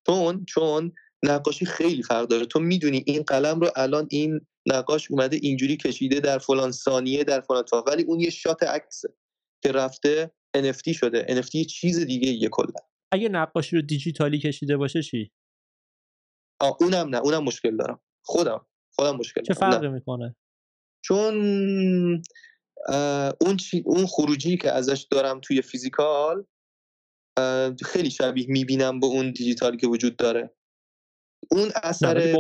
چون چون نقاشی خیلی فرق داره. تو می‌دونی این قلم رو الان این نقاش اومده اینجوری کشیده در فلان ثانیه در فلان تا ولی اون یه شات عکسه. که رفته NFT شده. NFT یه چیز دیگه یه کلا. اگه نقاشی رو دیجیتالی کشیده باشه چی؟ اونم نه. اونم مشکل دارم. خودم. خودم مشکل چه فرقی می‌کنه؟ چون اون چی، اون خروجی که ازش دارم توی فیزیکال خیلی شبیه می‌بینم به اون دیجیتالی که وجود داره. اون اثر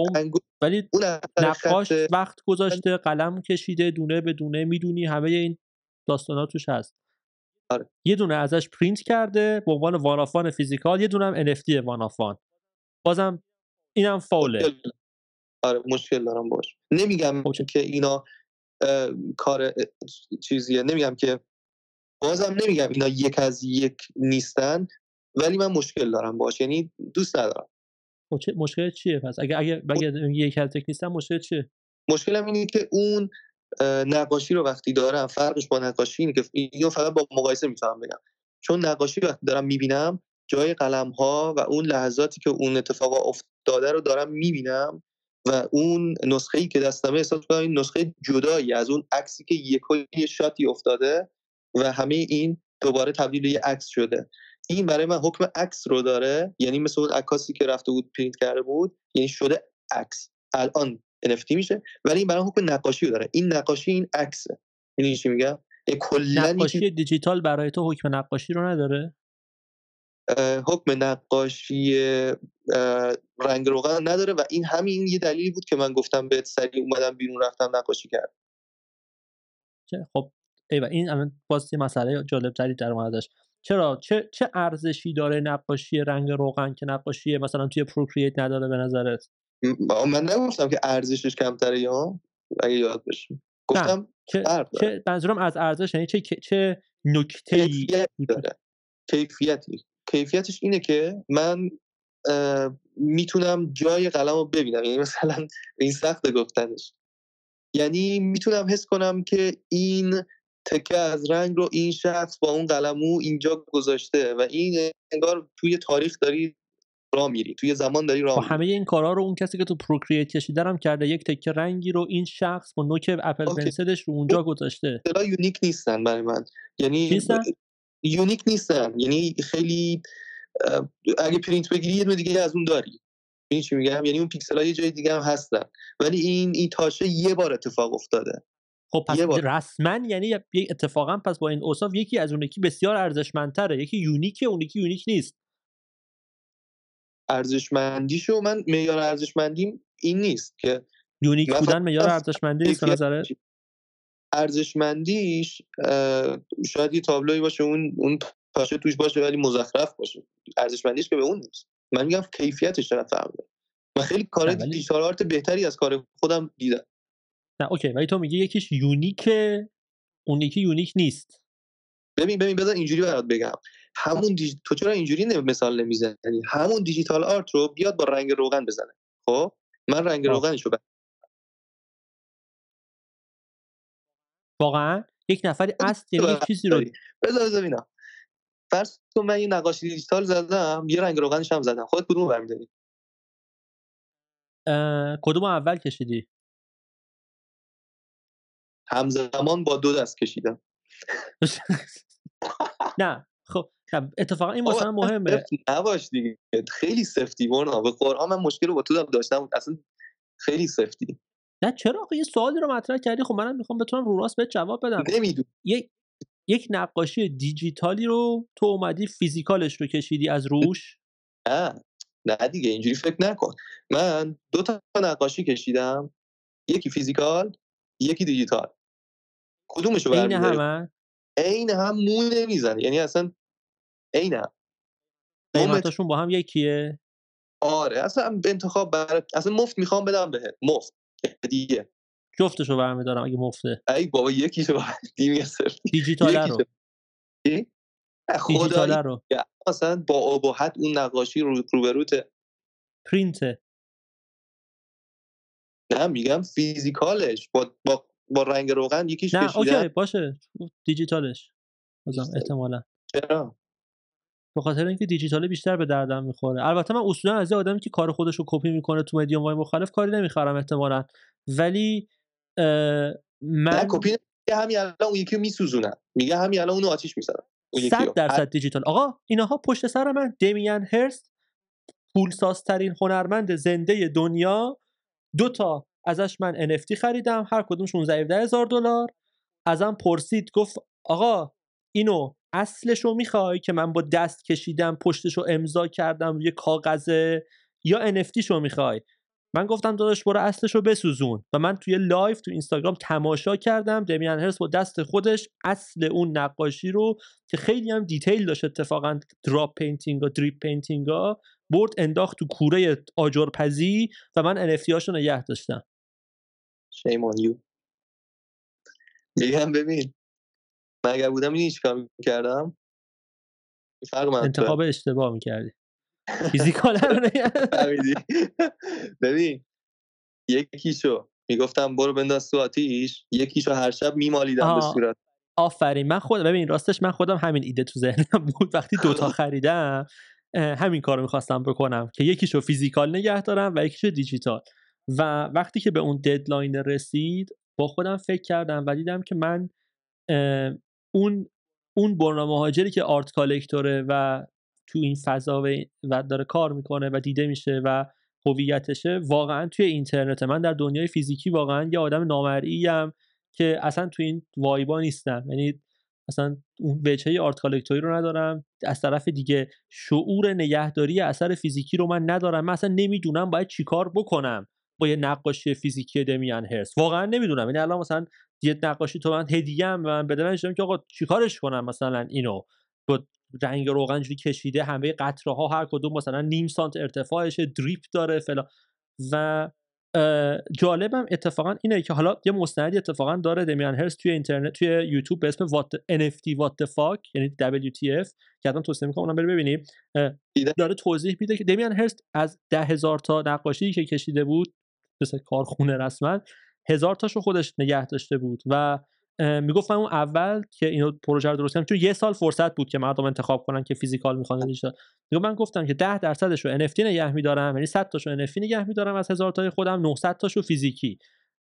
ولی, اون نقاش وقت گذاشته قلم کشیده دونه به دونه می‌دونی همه این داستانات توش هست. آره. یه دونه ازش پرینت کرده به عنوان وانافان فیزیکال یه دونه هم NFT وانافان بازم اینم فاوله. آره مشکل دارم باش نمیگم اوچه. که اینا کار چیزیه. نمیگم که بازم نمیگم اینا یک از یک نیستن ولی من مشکل دارم باش یعنی دوست ندارم. مشکل چیه پس؟ اگه اگه, اگه یک از یک نیستن مشکل چیه؟ مشکلم اینه که اون نقاشی رو وقتی دارم فرقش با نقاشی اینه که اینو فقط با مقایسه می‌تونم بگم. چون نقاشی وقتی دارم می‌بینم جای قلم ها و اون لحظاتی که اون اتفاق افتاده رو دارم می‌بینم و اون نسخه ای که دستمه احساس کنم این نسخه جدایی از اون عکسی که یک یه شاتی افتاده و همه این دوباره تبدیل یه عکس شده. این برای من حکم عکس رو داره یعنی مثل اون عکاسی که رفته بود پرینت کرده بود یعنی شده عکس. الان NFT میشه ولی این برای حکم نقاشی رو داره. این نقاشی این عکسه. یعنی چی میگم؟ نقاشی دیجیتال برای تو حکم نقاشی رو نداره؟ حکم نقاشی رنگ روغن نداره و این همین یه دلیلی بود که من گفتم به سریع اومدم بیرون رفتم نقاشی کرد خب ایوه این الان باز یه مسئله جالب تری در اومدش چرا؟ چه چه ارزشی داره نقاشی رنگ روغن که نقاشی مثلا توی پروکرییت نداره به نظرت؟ من نگفتم که ارزشش کمتره یا؟ اگه یاد بشه گفتم چه چه منظورم از ارزش یعنی چه چه نکته داره. کیفیتی. کیفیتش اینه که من می‌تونم جای قلم رو ببینم. یعنی مثلا این سخت گفتنش. یعنی می‌تونم حس کنم که این تکه از رنگ رو این شخص با اون قلمو اینجا گذاشته و این انگار توی تاریخ داری راه میری. توی زمان داری راه همه این کارا رو اون کسی که تو Procreate کشیده هم کرده. یک تکه رنگی رو این شخص با نوک Apple Pencil ش رو اونجا گذاشته. unique نیستن برای من. یعنی unique نیستن. یعنی خیلی اگه پرینت بگیری یه دیگه از اون داری. این چی میگم؟ یعنی اون پیکسل ها یه جای دیگه هم هستن. ولی این این تاچه یه بار اتفاق افتاده. خب پس رسما یعنی اتفاقا پس با این اوصاف یکی از اون یکی بسیار ارزشمندتره. یکی unique ه اون یکی unique نیست. ارزشمندیشو من معیار ارزشمندیم این نیست که unique بودن معیار ارزشمندی نیست به ارزشمندیش شاید یه تابلوی باشه اون اون پاشه توش باشه ولی مزخرف باشه. ارزشمندیش که به اون نیست. من میگم کیفیتش چقدر فرق داره من خیلی کار digital art بهتری از کار خودم دیدم. نه اوکی ولی تو میگی یکیش unique ه اون یکی unique نیست. ببین ببین بذار اینجوری برات بگم. همون دیج... تو چرا اینجوری مثال نمی‌زنی؟ همون digital art رو بیاد با رنگ روغن بزنه. خب؟ من رنگ. روغنشو رو واقعا؟ یک نفری است یعنی یک چیزی رو بذار بذار ببینم. فرض کن من این نقاشی دیجیتال زدم یه رنگ روغنش هم زدم. خودت کدوم برمیداری؟ کدوم اول کشیدی؟ همزمان با دو دست کشیدم. نه. خب اتفاقا این مثلا مهمه. نباش دیگه. خیلی سفتی ورنا به قرآن من مشکل رو با تو داشتم. اصلا خیلی سفتی نه چرا یه سوالی رو مطرح کردی. خب منم می‌خوام بتونم رو راست به جواب بدم. نمی‌دونم. یک یک نقاشی دیجیتالی رو تو اومدی فیزیکالش رو کشیدی از روش؟ نه نه دیگه اینجوری فکر نکن. من دو تا نقاشی کشیدم. یکی فیزیکال یکی دیجیتال. کدومشو عین همه؟ عین هم مو نمی‌زنه. یعنی اصلا هم قیمتاشون با هم یکیه؟ آره اصلا انتخاب بر... اصلا مفت می‌خوام بدم بهت مفت دیگه. جفتشو برمیدارم اگه مفته. ای بابا یکیشو دیگه دیجیتال رو. دیجیتال رو. مثلا با ابهت اون نقاشی رو روبروته پرینت نه میگم physical ش. با, با, با رنگ روغن یکیش نه اوکی باشه. دیجیتالش. بازم احتمالا. چرا؟ به خاطر اینکه دیجیتال بیشتر به دردم می‌خوره. البته من اصولا از آدمی که کار خودش رو کپی می‌کنه تو مدیوم وای مختلف کاری نمی‌خرم احتمالا. ولی من کپی همین الان اون یکی میسوزونن. میگه همین الان اونو آتیش می‌زنن. صد درصد دیجیتال. آقا اینها پشت سر من. دمیان هرست پولسازترین هنرمند زنده دنیا. دو تا ازش من NFT خریدم. هر کدوم 16 هزار دلار. ازم پرسید گفت آقا اینو اصلشو می‌خوای که من با دست کشیدم پشتشو امضا کردم روی کاغذه یا NFT شو می‌خوای؟ من گفتم داداش برو اصلش رو بسوزون. و من توی لایو تو اینستاگرام تماشا کردم. دمیان هرست با دست خودش اصل اون نقاشی رو که خیلی هم detail داشت اتفاقا drop painting و drip painting ها برد انداخت تو کوره آجرپزی و من NFT هاشو نگه داشتم. On you. میگم ببین من اگر بودم این کار می‌کردم؟ انتخاب اشتباه می‌کردی. فیزیکال رو ببین یکیشو می‌گفتم برو بنداز تو آتیش یکیشو هر شب میمالیدم به صورت. آفرین. من خود ببین راستش من خودم همین ایده تو ذهنم بود. وقتی دوتا خریدم همین کارو می‌خواستم بکنم که یکیشو فیزیکال نگه دارم و یکیشو دیجیتال. و وقتی که به اون deadline رسید با خودم فکر کردم و دیدم که من اون اون برنامه هاجری که art collector ه و تو این فضا و داره کار می‌کنه و دیده میشه و هویتشه واقعا توی اینترنت من در دنیای فیزیکی واقعا یه آدم نامرئی که اصلا تو این vibe ا نیستم. یعنی اصلا اون وجهه art collector ی رو ندارم. از طرف دیگه شعور نگهداری اثر فیزیکی رو من ندارم. من اصلا نمی‌دونم باید چیکار بکنم. با یه نقاشی فیزیکی دمیان هرس. واقعا نمی‌دونم. یعنی الان مثلا یه نقاشی تو من هدیه هم من بده من که آقا چیکارش کنم مثلا اینو؟ با رنگ روغن جوری کشیده همه قطره ها هر کدوم مثلا نیم سانت ارتفاعش دریپ داره فلان. و جالبم اتفاقا اینه که حالا یه مستندی اتفاقا داره دمیان هرس توی اینترنت توی یوتیوب به اسم what NFT the fuck یعنی WTF که الان توصیه می‌کنم اونم بری ببینیم داره توضیح میده که دمین هرست از ده هزار تا نقاشی که کشیده بود مثل کارخونه رسما هزار تاشو خودش نگه داشته بود و می‌گفتم اون اول که اینو پروژه رو درست کردم چون یه سال فرصت بود که مردم انتخاب کنن که physical می‌خوان دیجیتال. میگم من گفتم که 10 درصدش رو NFT نگه میدارم یعنی 100 تاشو NFT نگه میدارم از هزار تای خودم 900 تاشو فیزیکی.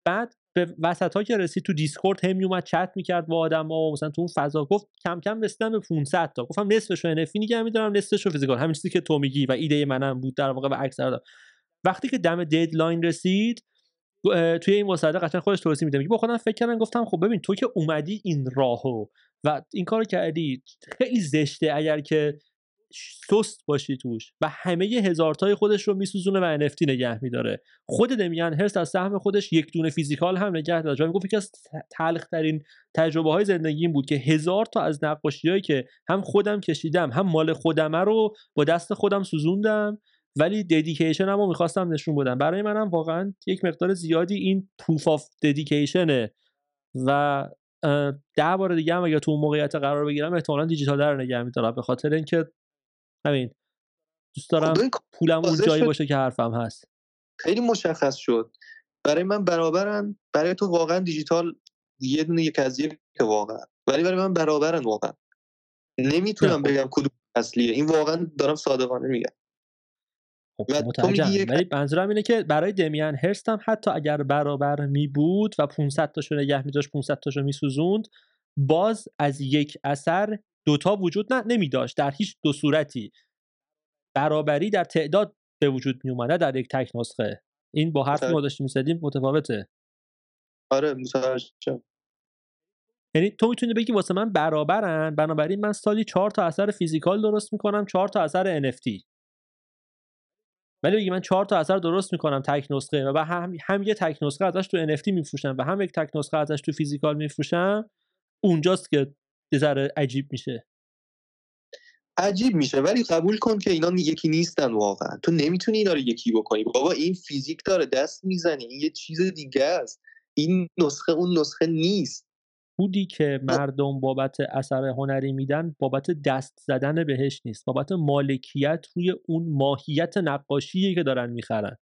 بعد به وسط ها که رسید تو دیسکورد هم میومد چت می‌کرد با آدم ها مثلا تو اون فضا گفت کم کم رسیدم به 500 تا. گفتم نصفش رو NFT نگه میدارم نصفش رو physical. همین چیزی که تو میگی و ایده منم بود در واقع و اکثر وقتی که دم ددلاین رسید توی این مصاحبه قطعا خودش توضیح میده. میگه با خودم فکر کردم گفتم خب ببین تو که اومدی این راهو و این کارو کردی خیلی زشته اگر که سست باشی توش و همه هزار تای خودش رو میسوزونه و NFT نگه میداره. خود دمیان هرس از سهم خودش یک دونه فیزیکال هم نگه داره. می‌گفت یکی از تلخ ترین تجربه های زندگیم بود که هزار تا از نقاشی که هم خودم کشیدم هم مال خودمه رو با دست خودم سوزوندم ولی ددیکیشن رو می‌خواستم نشون بدم. برای منم واقعا یک مقدار زیادی این پروف آف ددیکیشنه و ده بار دیگه هم اگه تو اون موقعیت قرار بگیرم احتمالا دیجیتال در نگه میدارم. به خاطر اینکه همین دوست دارم خب، پولم اون جایی باشه که حرفم هست. خیلی مشخص شد. برای من برابرن. برای تو واقعا دیجیتال یه دونه یک از یک واقعا. ولی برای من برابرن واقعا. نمی‌تونم بگم کدوم اصلیه. این واقعا دارم صادقانه میگم. خب ولی منظورم اینه که برای دمیان هرست هم حتی اگر برابر می بود و 500 تاشو نگه می داشت 500 تاشو می سوزوند باز از یک اثر دوتا وجود نه نمی داشت در هیچ دو صورتی. برابری در تعداد به وجود می اومده در یک تک نسخه. این با حرف ما داشتیم می‌زدیم متفاوته. آره متوجه. یعنی تو می‌تونی بگی واسه من برابرن بنابراین من سالی چهار تا اثر فیزیکال درست می‌کنم چهار تا اثر NFT ولی بگی من چهار تا اثر درست می‌کنم تک نسخه و هم, هم یه تک نسخه ازش تو NFT میفروشم و هم یک تک نسخه ازش تو فیزیکال میفروشم اونجاست که یه ذره عجیب میشه. عجیب میشه. ولی قبول کن که اینا یکی نیستن واقعا. تو نمی‌تونی اینا رو یکی بکنی. بابا این فیزیک داره دست می‌زنی این یه چیز دیگه است. این نسخه اون نسخه نیست. بودی که مردم بابت اثر هنری میدن بابت دست زدن بهش نیست بابت مالکیت روی اون ماهیت نقاشیه که دارن می‌خرن؟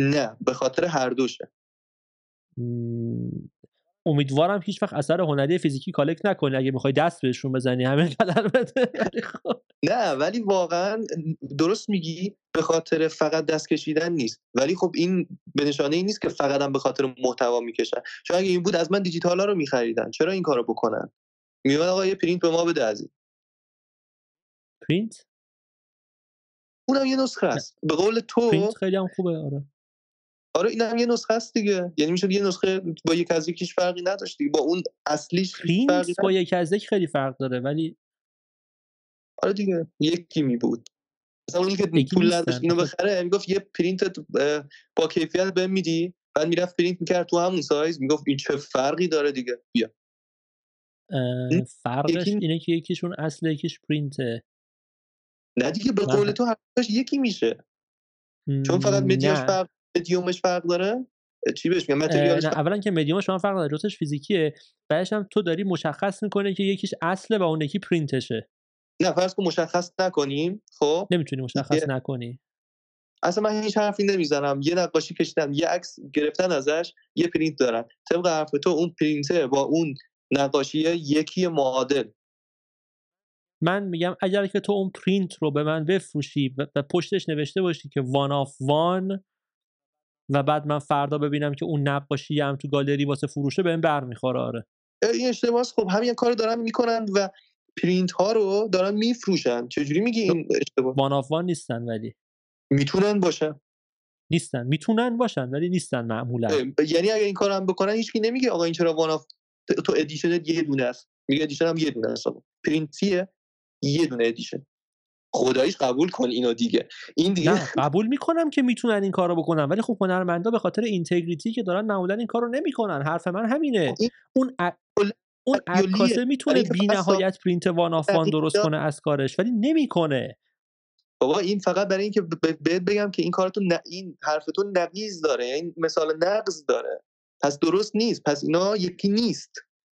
نه به خاطر هر دوشه. امیدوارم هیچ وقت اثر هنری فیزیکی کالکت نکنی. اگه می‌خوای دست بهشون بزنی همین قدر بده. خب. نه ولی واقعا درست میگی به خاطر فقط دست کشیدن نیست. ولی خب این به نشانه این نیست که فقط هم به خاطر محتوا می‌کشن. چون اگه این بود از من دیجیتال ها رو میخریدن. چرا این کارو بکنن؟ میاد آقا یه پرینت به ما بده از این پرینت؟ اونم یه نسخه است. به قول تو پرینت خیلی هم خوبه آره. آره این هم یه نسخه است دیگه. یعنی میشه یه نسخه با یک از یکیش فرقی نداشت دیگه. با اون اصلیش فرقی با یک از یک خیلی فرق داره ولی آره دیگه یکی می بود. مثلا اونی که پول نداشت اینو بخره می‌گفت یه پرینت با کیفیت به میدی. بعد می‌رفت پرینت می‌کرد تو همون سایز. می‌گفت این چه فرقی داره دیگه؟ بیا. فرقش اینه که یکیشون اصل یکیش پرینته. نه دیگه به قول تو هر یکی میشه. چون فقط مدیاش فرق مدیومش فرق داره؟ چی بهش میگم؟ متریالش اولا که مدیومش شما فرق داره جزش فیزیکیه. بعدش هم تو داری مشخص می‌کنه که یکیش اصله و اون یکی پرینتشه. نه فرض کن مشخص نکنیم خب؟ نمی‌تونی مشخص نکنی. اصلا من هیچ حرفی نمی‌زنم. یه نقاشی کشیدن یه عکس گرفتن ازش یه پرینت دارن. طبق حرف تو اون پرینته با اون نقاشی یکی معادل. من میگم اگر که تو اون پرینت رو به من بفروشی و پشتش نوشته باشی که one of one و بعد من فردا ببینم که اون نقاشی هم تو گالری واسه فروشه بهم برمیخوره آره. این اشتباهه خب همین کار دارن می‌کنن و پرینت ها رو دارن میفروشن. چجوری میگی این اشتباه؟ One of one نیستن ولی. می‌تونن باشن. نیستن. می‌تونن باشن ولی نیستن معمولا. یعنی اگه این کارم بکنن هیچکی نمیگه آقا این چرا one of two edition یه دونه است. میگه edition هم یه دونه است پرینتیه یه دونه edition خداییش قبول کن اینو دیگه. این دیگه نه قبول می‌کنم که می‌تونن این کارو بکنن ولی خب هنرمندا به خاطر integrity که دارن معمولا این کارو نمی‌کنن. حرف من همینه. این اون ا... اون. عکاسه می‌تونه فقط بی نهایت پرینت one of one. درست کنه از کارش ولی نمی‌کنه. بابا این فقط برای اینکه بهت بگم که این کارتون ن... این حرفتون نقیض داره این مثال نقض داره. پس درست نیست. پس اینا یکی نیست.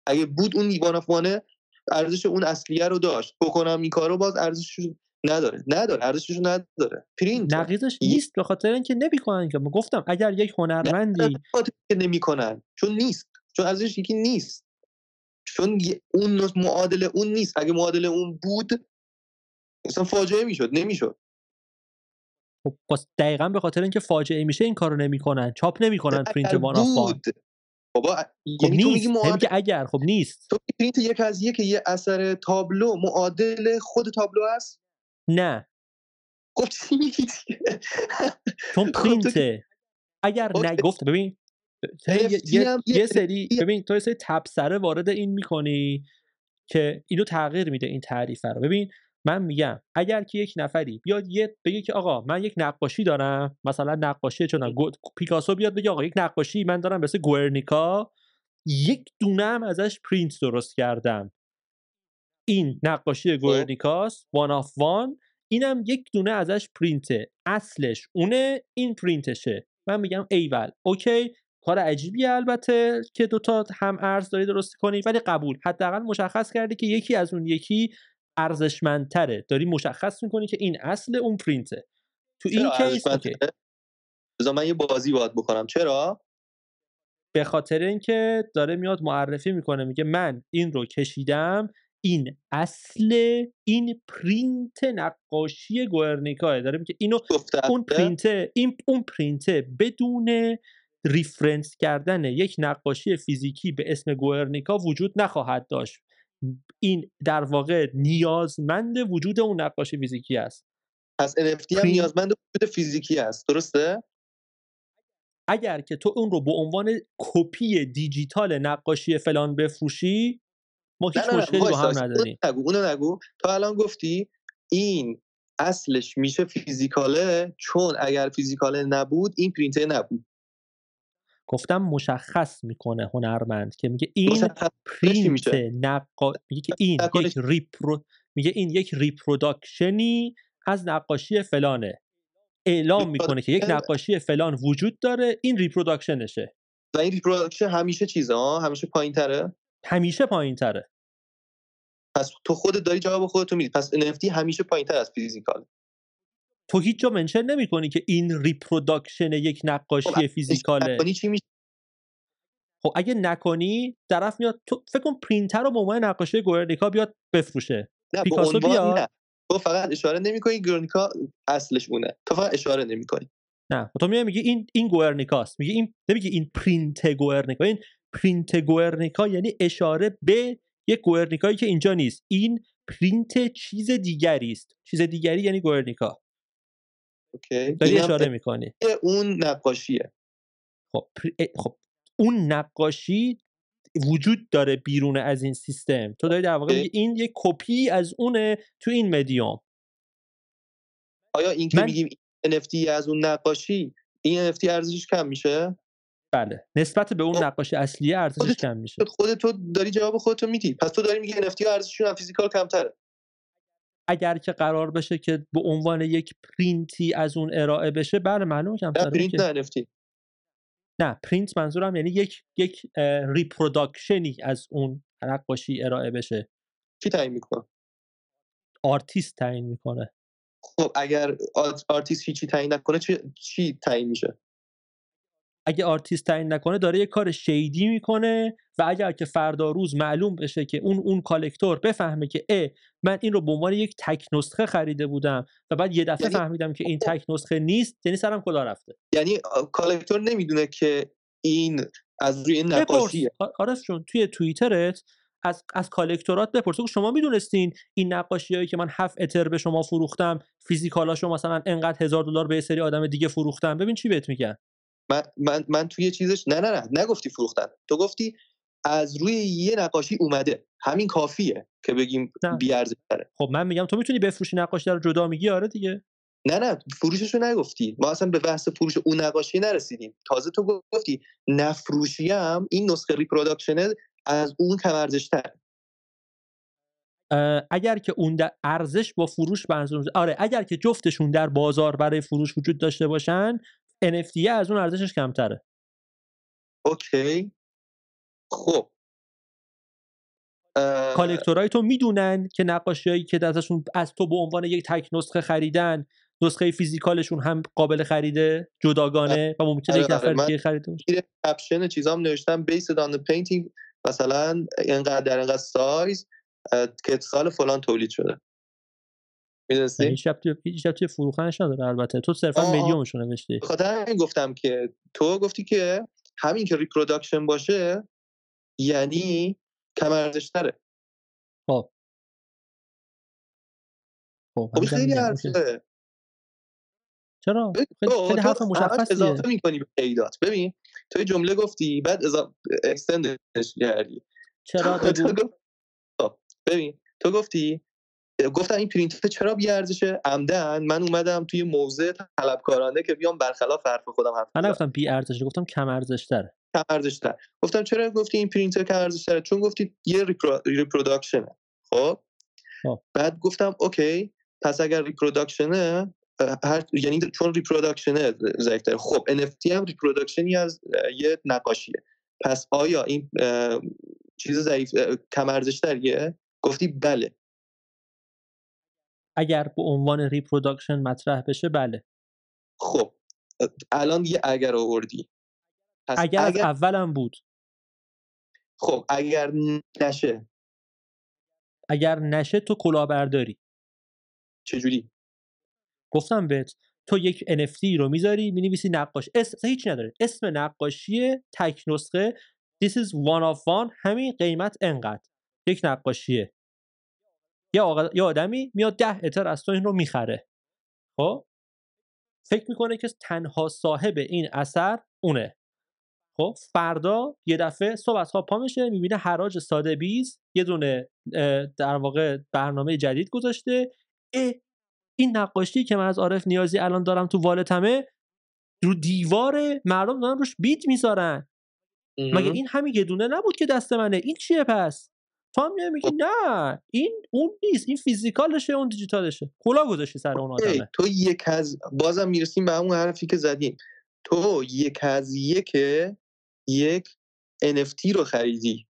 اگه بود اون one of one ه ارزش اون اصلیه رو داشت. بکنم این کارو باز ارزشش نداره نداره ارزشش نداره. پرینت نقیضش نیست به خاطر اینکه نمی‌کنن که. گفتم اگر یک هنرمندی که نمی‌کنن. چون نیست. چون ارزش یکی نیست. چون اون نوع معادل اون نیست. اگه معادل اون بود مثلا فاجعه می‌شد نمی‌شد. خب دقیقا به خاطر اینکه فاجعه میشه این کارو نمی‌کنن. چاپ نمی‌کنن پرینت one of بابا خب یعنی تو میگی معادل که اگر. خب نیست. تو پرینت یک از یک یه اثر تابلو معادل خود تابلو است نه. خب چی میگی؟ چون خب پرینته. اگر. نگفت ببین یه, سری ببین تو یه سری تبصره وارد این می‌کنی که اینو تغییر میده این تعریفه رو. ببین من میگم اگر که یک نفری بیاد یه بگه که آقا من یک نقاشی دارم مثلا نقاشی چون پیکاسو بیاد بگه آقا یک نقاشی من دارم مثل گورنیکا یک دونه هم ازش پرینت درست کردم. این نقاشی گورنیکاست one of one اینم یک دونه ازش پرینته اصلش اونه این پرینتشه من میگم ایول. Okay کار عجیبیه البته که دوتا هم ارز داری درست کنی ولی قبول. حداقل مشخص کردی که یکی از اون یکی ارزشمندتره. داری مشخص می‌کنی که این اصل اون پرینته تو این case Okay؟ بذار من یه بازی باید بکنم. چرا؟ به خاطر اینکه داره میاد معرفی می‌کنه میگه من این رو کشیدم این اصل این پرینت نقاشی گورنیکاه داره میگه اینو اون پرینته این اون پرینته بدون reference کردن یک نقاشی فیزیکی به اسم گورنیکا وجود نخواهد داشت. این در واقع نیازمند وجود اون نقاشی فیزیکی است. پس NFT هم پرینت- نیازمند وجود فیزیکی است. درسته؟ اگر که تو اون رو به عنوان کپی دیجیتال نقاشی فلان بفروشی ما هیچ مشکلی با هم. نداریم اونو نگو اونو نگو. تو الان گفتی این اصلش میشه physical ه؟ چون اگر physical ه نبود این پرینته نبود. گفتم مشخص می‌کنه هنرمند که میگه این پرینت میشه؟ نقا میگه که این یک repro میگه این یک reproduction ی از نقاشی فلانه. اعلام می‌کنه که یک نقاشی فلان وجود داره این reproduction شه. و این reproduction همیشه چیزه ها؟ همیشه پایین تره همیشه پایین تره پس تو خودت داری جواب خودتو میدی. پس NFT همیشه پایین تر از physical تو هیچ جا mention نمی‌کنی که این reproduction یک خب نقاشی physical ه نکنی چی میشه؟ خب اگه نکنی طرف میاد تو فکر کن پرینتر رو به عنوان نقاشی گورنیکا بیاد بفروشه. نه پیکاسو بیاد. نه. تو فقط اشاره نمی‌کنی گورنیکا اصلش اونه. تو فقط اشاره نمی‌کنی. نه تو میای میگی این این گورنیکاست میگه این نمیگه این پرینت گورنیکا این پرینت گورنیکا یعنی اشاره به یک گورنیکایی که اینجا نیست. این پرینت چیز دیگری است. چیز دیگری یعنی گورنیکا اوکی. داری اینم اشاره می‌کنی. اون نقاشیه خب خب اون نقاشی وجود داره بیرون از این سیستم. تو داری در واقع این یک کپی از اونه تو این مدیوم آیا این که من- میگیم NFT از اون نقاشی این NFT ارزشش کم میشه؟ بله. نسبت به اون خب، نقاشی اصلیه ارزشش کم میشه. خودت تو داری جواب خودتو میدی. پس تو داری میگی NFT ارزششون از فیزیکال کمتره. اگر که قرار بشه که به عنوان یک پرینتی از اون ارائه بشه بله معلومه نه کمتره print okay. نه NFT نه پرینت منظورم یعنی یک یک reproduction ی از اون نقاشی ارائه بشه. کی تعیین می‌کنه؟ آرتیست تعیین می‌کنه. خب اگر art- artist هیچی تعیین نکنه چی, چی تعیین میشه؟ اگه آرتیست تعیین نکنه داره یه کار shady می‌کنه و اگر که فردا روز معلوم بشه که اون اون collector بفهمه که اه من این رو به عنوان یک تک نسخه خریده بودم و بعد یه دفعه یعنی- فهمیدم که این تک نسخه نیست یعنی سرم کلا رفته. یعنی کالکتور نمی‌دونه که این از روی نقاشیه آ- آرش جون توی توییترت از از کالکتورات بپرس. بگو شما می‌دونستین این نقاشی هایی که من هفت اتر به شما فروختم فیزیکالاشو مثلا انقدر هزار دلار به سری آدم دیگه فروختم؟ ببین چی بهت میگن. من, من, من توی چیزش نه نه نه نگفتی فروختن. تو گفتی از روی یه نقاشی اومده. همین کافیه که بگیم بی ارزش تره خب من میگم تو می‌تونی بفروشی نقاشی رو جدا میگی؟ آره دیگه. نه نه فروشش رو نگفتی. ما اصلا به بحث فروش اون نقاشی نرسیدیم. تازه تو گفتی نفروشی هم این نسخه reproduction ه از اون کم ارزشتر اگر که اون در ارزش با فروش منظور آره اگر که جفتشون در بازار برای فروش وجود داشته باشن NFT از اون ارزشش کمتره. Okay. خب. collector ای تو می‌دونن که نقاشیایی که دستشون از تو به عنوان یک تک نسخه خریدن نسخه physical شون هم قابل خریده جداگانه و ممکنه یک آره، نفر دیگه خریده باشه. caption چیزام نوشتم on the painting مثلا اینقدر در اینقدر سایز که سال فلان تولید شده. می‌دونستی؟ هیچ ربطی فروختنش نداره البته. تو صرفا میلیونشو نوشتی. خاطر همین گفتم که تو گفتی که همین که ریپروداکشن باشه یعنی کم ارزش تره خب خب, خب خیلی حرفه. چرا؟ خیلی حرف مشخصیه اضافه می‌کنی به پیدات. ببین تو جمله گفتی بعد اضافه اکستندش کردی. چرا خب ببین تو گفتی گفتم این پرینت چرا بی ارزشه عمدن من اومدم توی موضع طلبکارانه که بیام برخلاف حرف خودم حرف من گفتم بی ارزشه گفتم کم ارزش تره کم ارزش تر گفتم چرا گفتی این پرینتر کم ارزش تره چون گفتی یه repro... reproduction ه. خب؟ بعد گفتم okay پس اگر reproduction ه هر یعنی چون reproduction ه ضعیف‌تر خب NFT هم reproduction ی از یه نقاشیه. پس آیا این چیز ضعیف کم ارزش گفتی بله. اگر به عنوان ریپروداکشن مطرح بشه بله. خب الان یه اگر آوردی. اگر, اگر از اولم بود. خب اگر نشه. اگر نشه تو کلاهبرداری. چجوری؟ گفتم بهت تو یک NFT رو می‌ذاری می‌نویسی نقاش. اسم هیچ نداره. اسم نقاشی تک نسخه This is one of one همین قیمت انقدر. یک نقاشیه. یه, یه آدمی میاد ده اتر از تو این رو می‌خره. خب؟ فکر می‌کنه که تنها صاحب این اثر اونه. خب؟ فردا یه دفعه صبح از خواب پا میشه می‌بینه حراج ساده بیز یه دونه در واقع برنامه جدید گذاشته. اه این نقاشی که من از عارف نیازی الان دارم تو والتمه رو دیوار مردم دارن روش بیت می‌ذارن. مگه این همین یه دونه نبود که دست منه؟ این چیه پس؟ تو هم میگی خب. نه این اون نیست این فیزیکالشه اون دیجیتالشه. کلا گذاشتی سر اون آدمه. تو یک از بازم می‌رسیم به همون حرفی که زدیم. تو یک از یک یک NFT رو خریدی.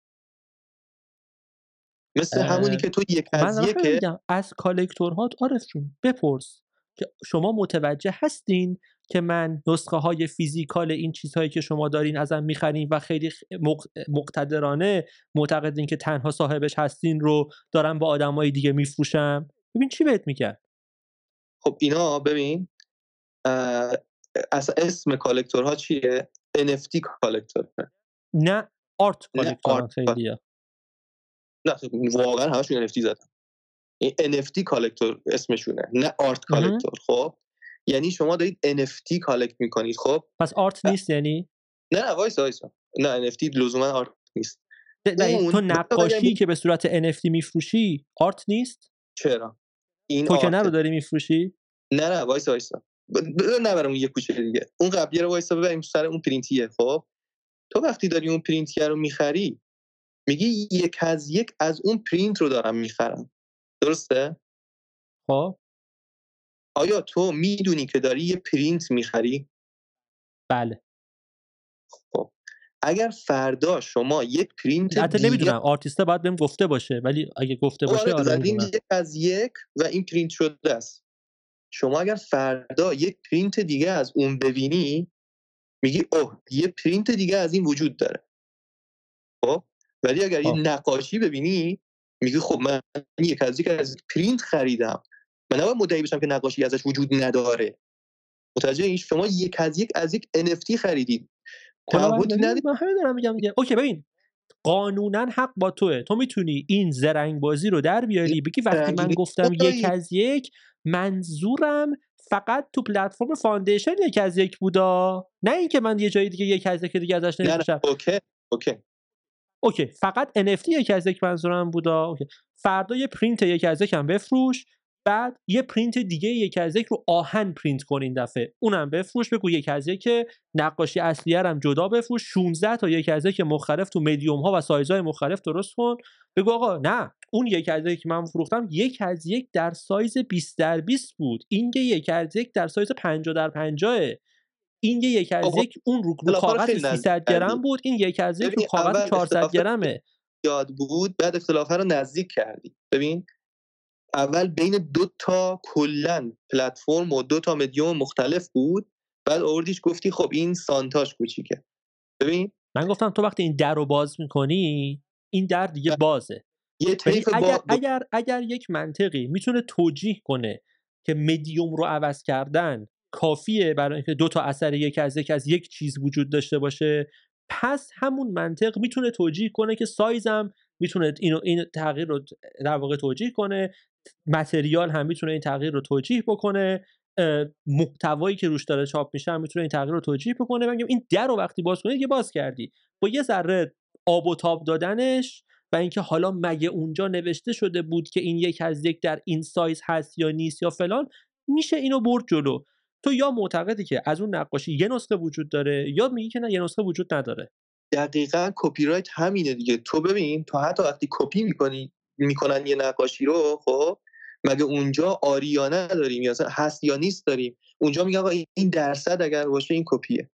مثل همونی که تو یک از یک از کالکتورهات عارف جون بپرس که شما متوجه هستین که من نسخه های physical این چیزهایی که شما دارین ازم می‌خرین و خیلی مقتدرانه معتقدین که تنها صاحبش هستین رو دارم با آدمای دیگه میفروشم. ببین چی بهت میگه خب اینا ببین اصلا اسم collector ها چیه؟ NFT collector. نه art collector خیلی نه واقعا همشون NFT زدن. NFT collector اسمشونه نه art collector. خب؟ یعنی شما دارید NFT collect می‌کنید خب؟ پس art نیست یعنی؟ نه نه وایسا وایسا نه NFT لزوما art نیست. تو نقاشی که به صورت NFT میفروشی art نیست؟ چرا؟ این توکنه رو داری میفروشی؟ نه نه وایسا وایسا نبرم اون یه کوچه دیگه. اون قبلیه رو وایسا ببریم سر اون پرینتیه خب؟ تو وقتی داری اون پرینتیه رو می‌خری میگی یک از یک از اون پرینت رو دارم می‌خرم. درسته؟ خب. آیا تو می‌دونی که داری یه پرینت می‌خری؟ بله. خب اگر فردا شما یک پرینت حتی نمی‌دونم آرتیسته باید بهم گفته باشه ولی اگه گفته باشه آره, آره یک از یک و این پرینت شده است. شما اگر فردا یک پرینت دیگه از اون ببینی میگی اوه یه پرینت دیگه از این وجود داره. خب ولی اگر یه نقاشی ببینی میگی خب من یک از یک از پرینت خریدم. من نباید مدعی بشم که نقاشی ازش وجود نداره. متوجه این شما یک از یک از یک NFT خریدید. تعهد ندادید من همین دارم میگم دیگه. Okay ببین. قانونا حق با توئه. تو می‌تونی این زرنگ بازی رو در بیاری. بگی وقتی من گفتم یک از یک منظورم فقط تو پلتفرم فاندیشن یک از یک بودا. نه اینکه من یه جای دیگه یک از یک دیگه ازش نمی‌فروشم. Okay okay. Okay فقط NFT یکی از یک منظورم بودا. Okay. فردا یه پرینت یکی از یکم بفروش. بعد یه پرینت دیگه یک از یک رو آهن پرینت کن این دفعه. اونم بفروش بگو یک از یک نقاشی اصلیه هم جدا بفروش. 16 تا یک از یک مختلف تو مدیوم ها و سایزهای مختلف درست کن. بگو آقا نه اون یک از یک من فروختم یک از یک در سایز 20 در 20 بود. این یک از یک در سایز 50 در 50 این یه یک از یک اون رو, رو کاغذ 300 گرم بود. این یک از یک رو کاغذ 400 گرمه. یاد بود بعد اختلاف رو نزدیک کردی. ببین اول بین دو تا کلا پلتفرم و دو تا مدیوم مختلف بود. بعد آوردیش گفتی خب این سانتاش کوچیکه. ببین من گفتم تو وقتی این در رو باز می‌کنی این در دیگه بازه. یه اگر, اگر, اگر یک منطقی می‌تونه توجیه کنه که مدیوم رو عوض کردن کافیه برای اینکه دو تا اثر یک از یک از یک چیز وجود داشته باشه پس همون منطق می‌تونه توجیه کنه که سایزم می‌تونه اینو این تغییر رو در واقع توجیه کنه. متریال هم می‌تونه این تغییر رو توجیه بکنه محتوایی که روش داره چاپ میشه هم می‌تونه این تغییر رو توجیه بکنه بگیم این در رو وقتی باز کنید که باز کردی. با یه ذره آب و تاب دادنش و اینکه حالا مگه اونجا نوشته شده بود که این یک از یک در این سایز هست یا نیست یا فلان میشه اینو برد جلو. تو یا معتقدی که از اون نقاشی یه نسخه وجود داره یا میگی که نه یه نسخه وجود نداره. دقیقا کپی رایت همینه دیگه. تو ببین تو حتی وقتی کپی می‌کنی می‌کنن یه نقاشی رو خب؟ مگه اونجا آریانه داریم؟ یا هست یا نیست داریم؟ اونجا میگن آقا این درصد اگر باشه این کپیه.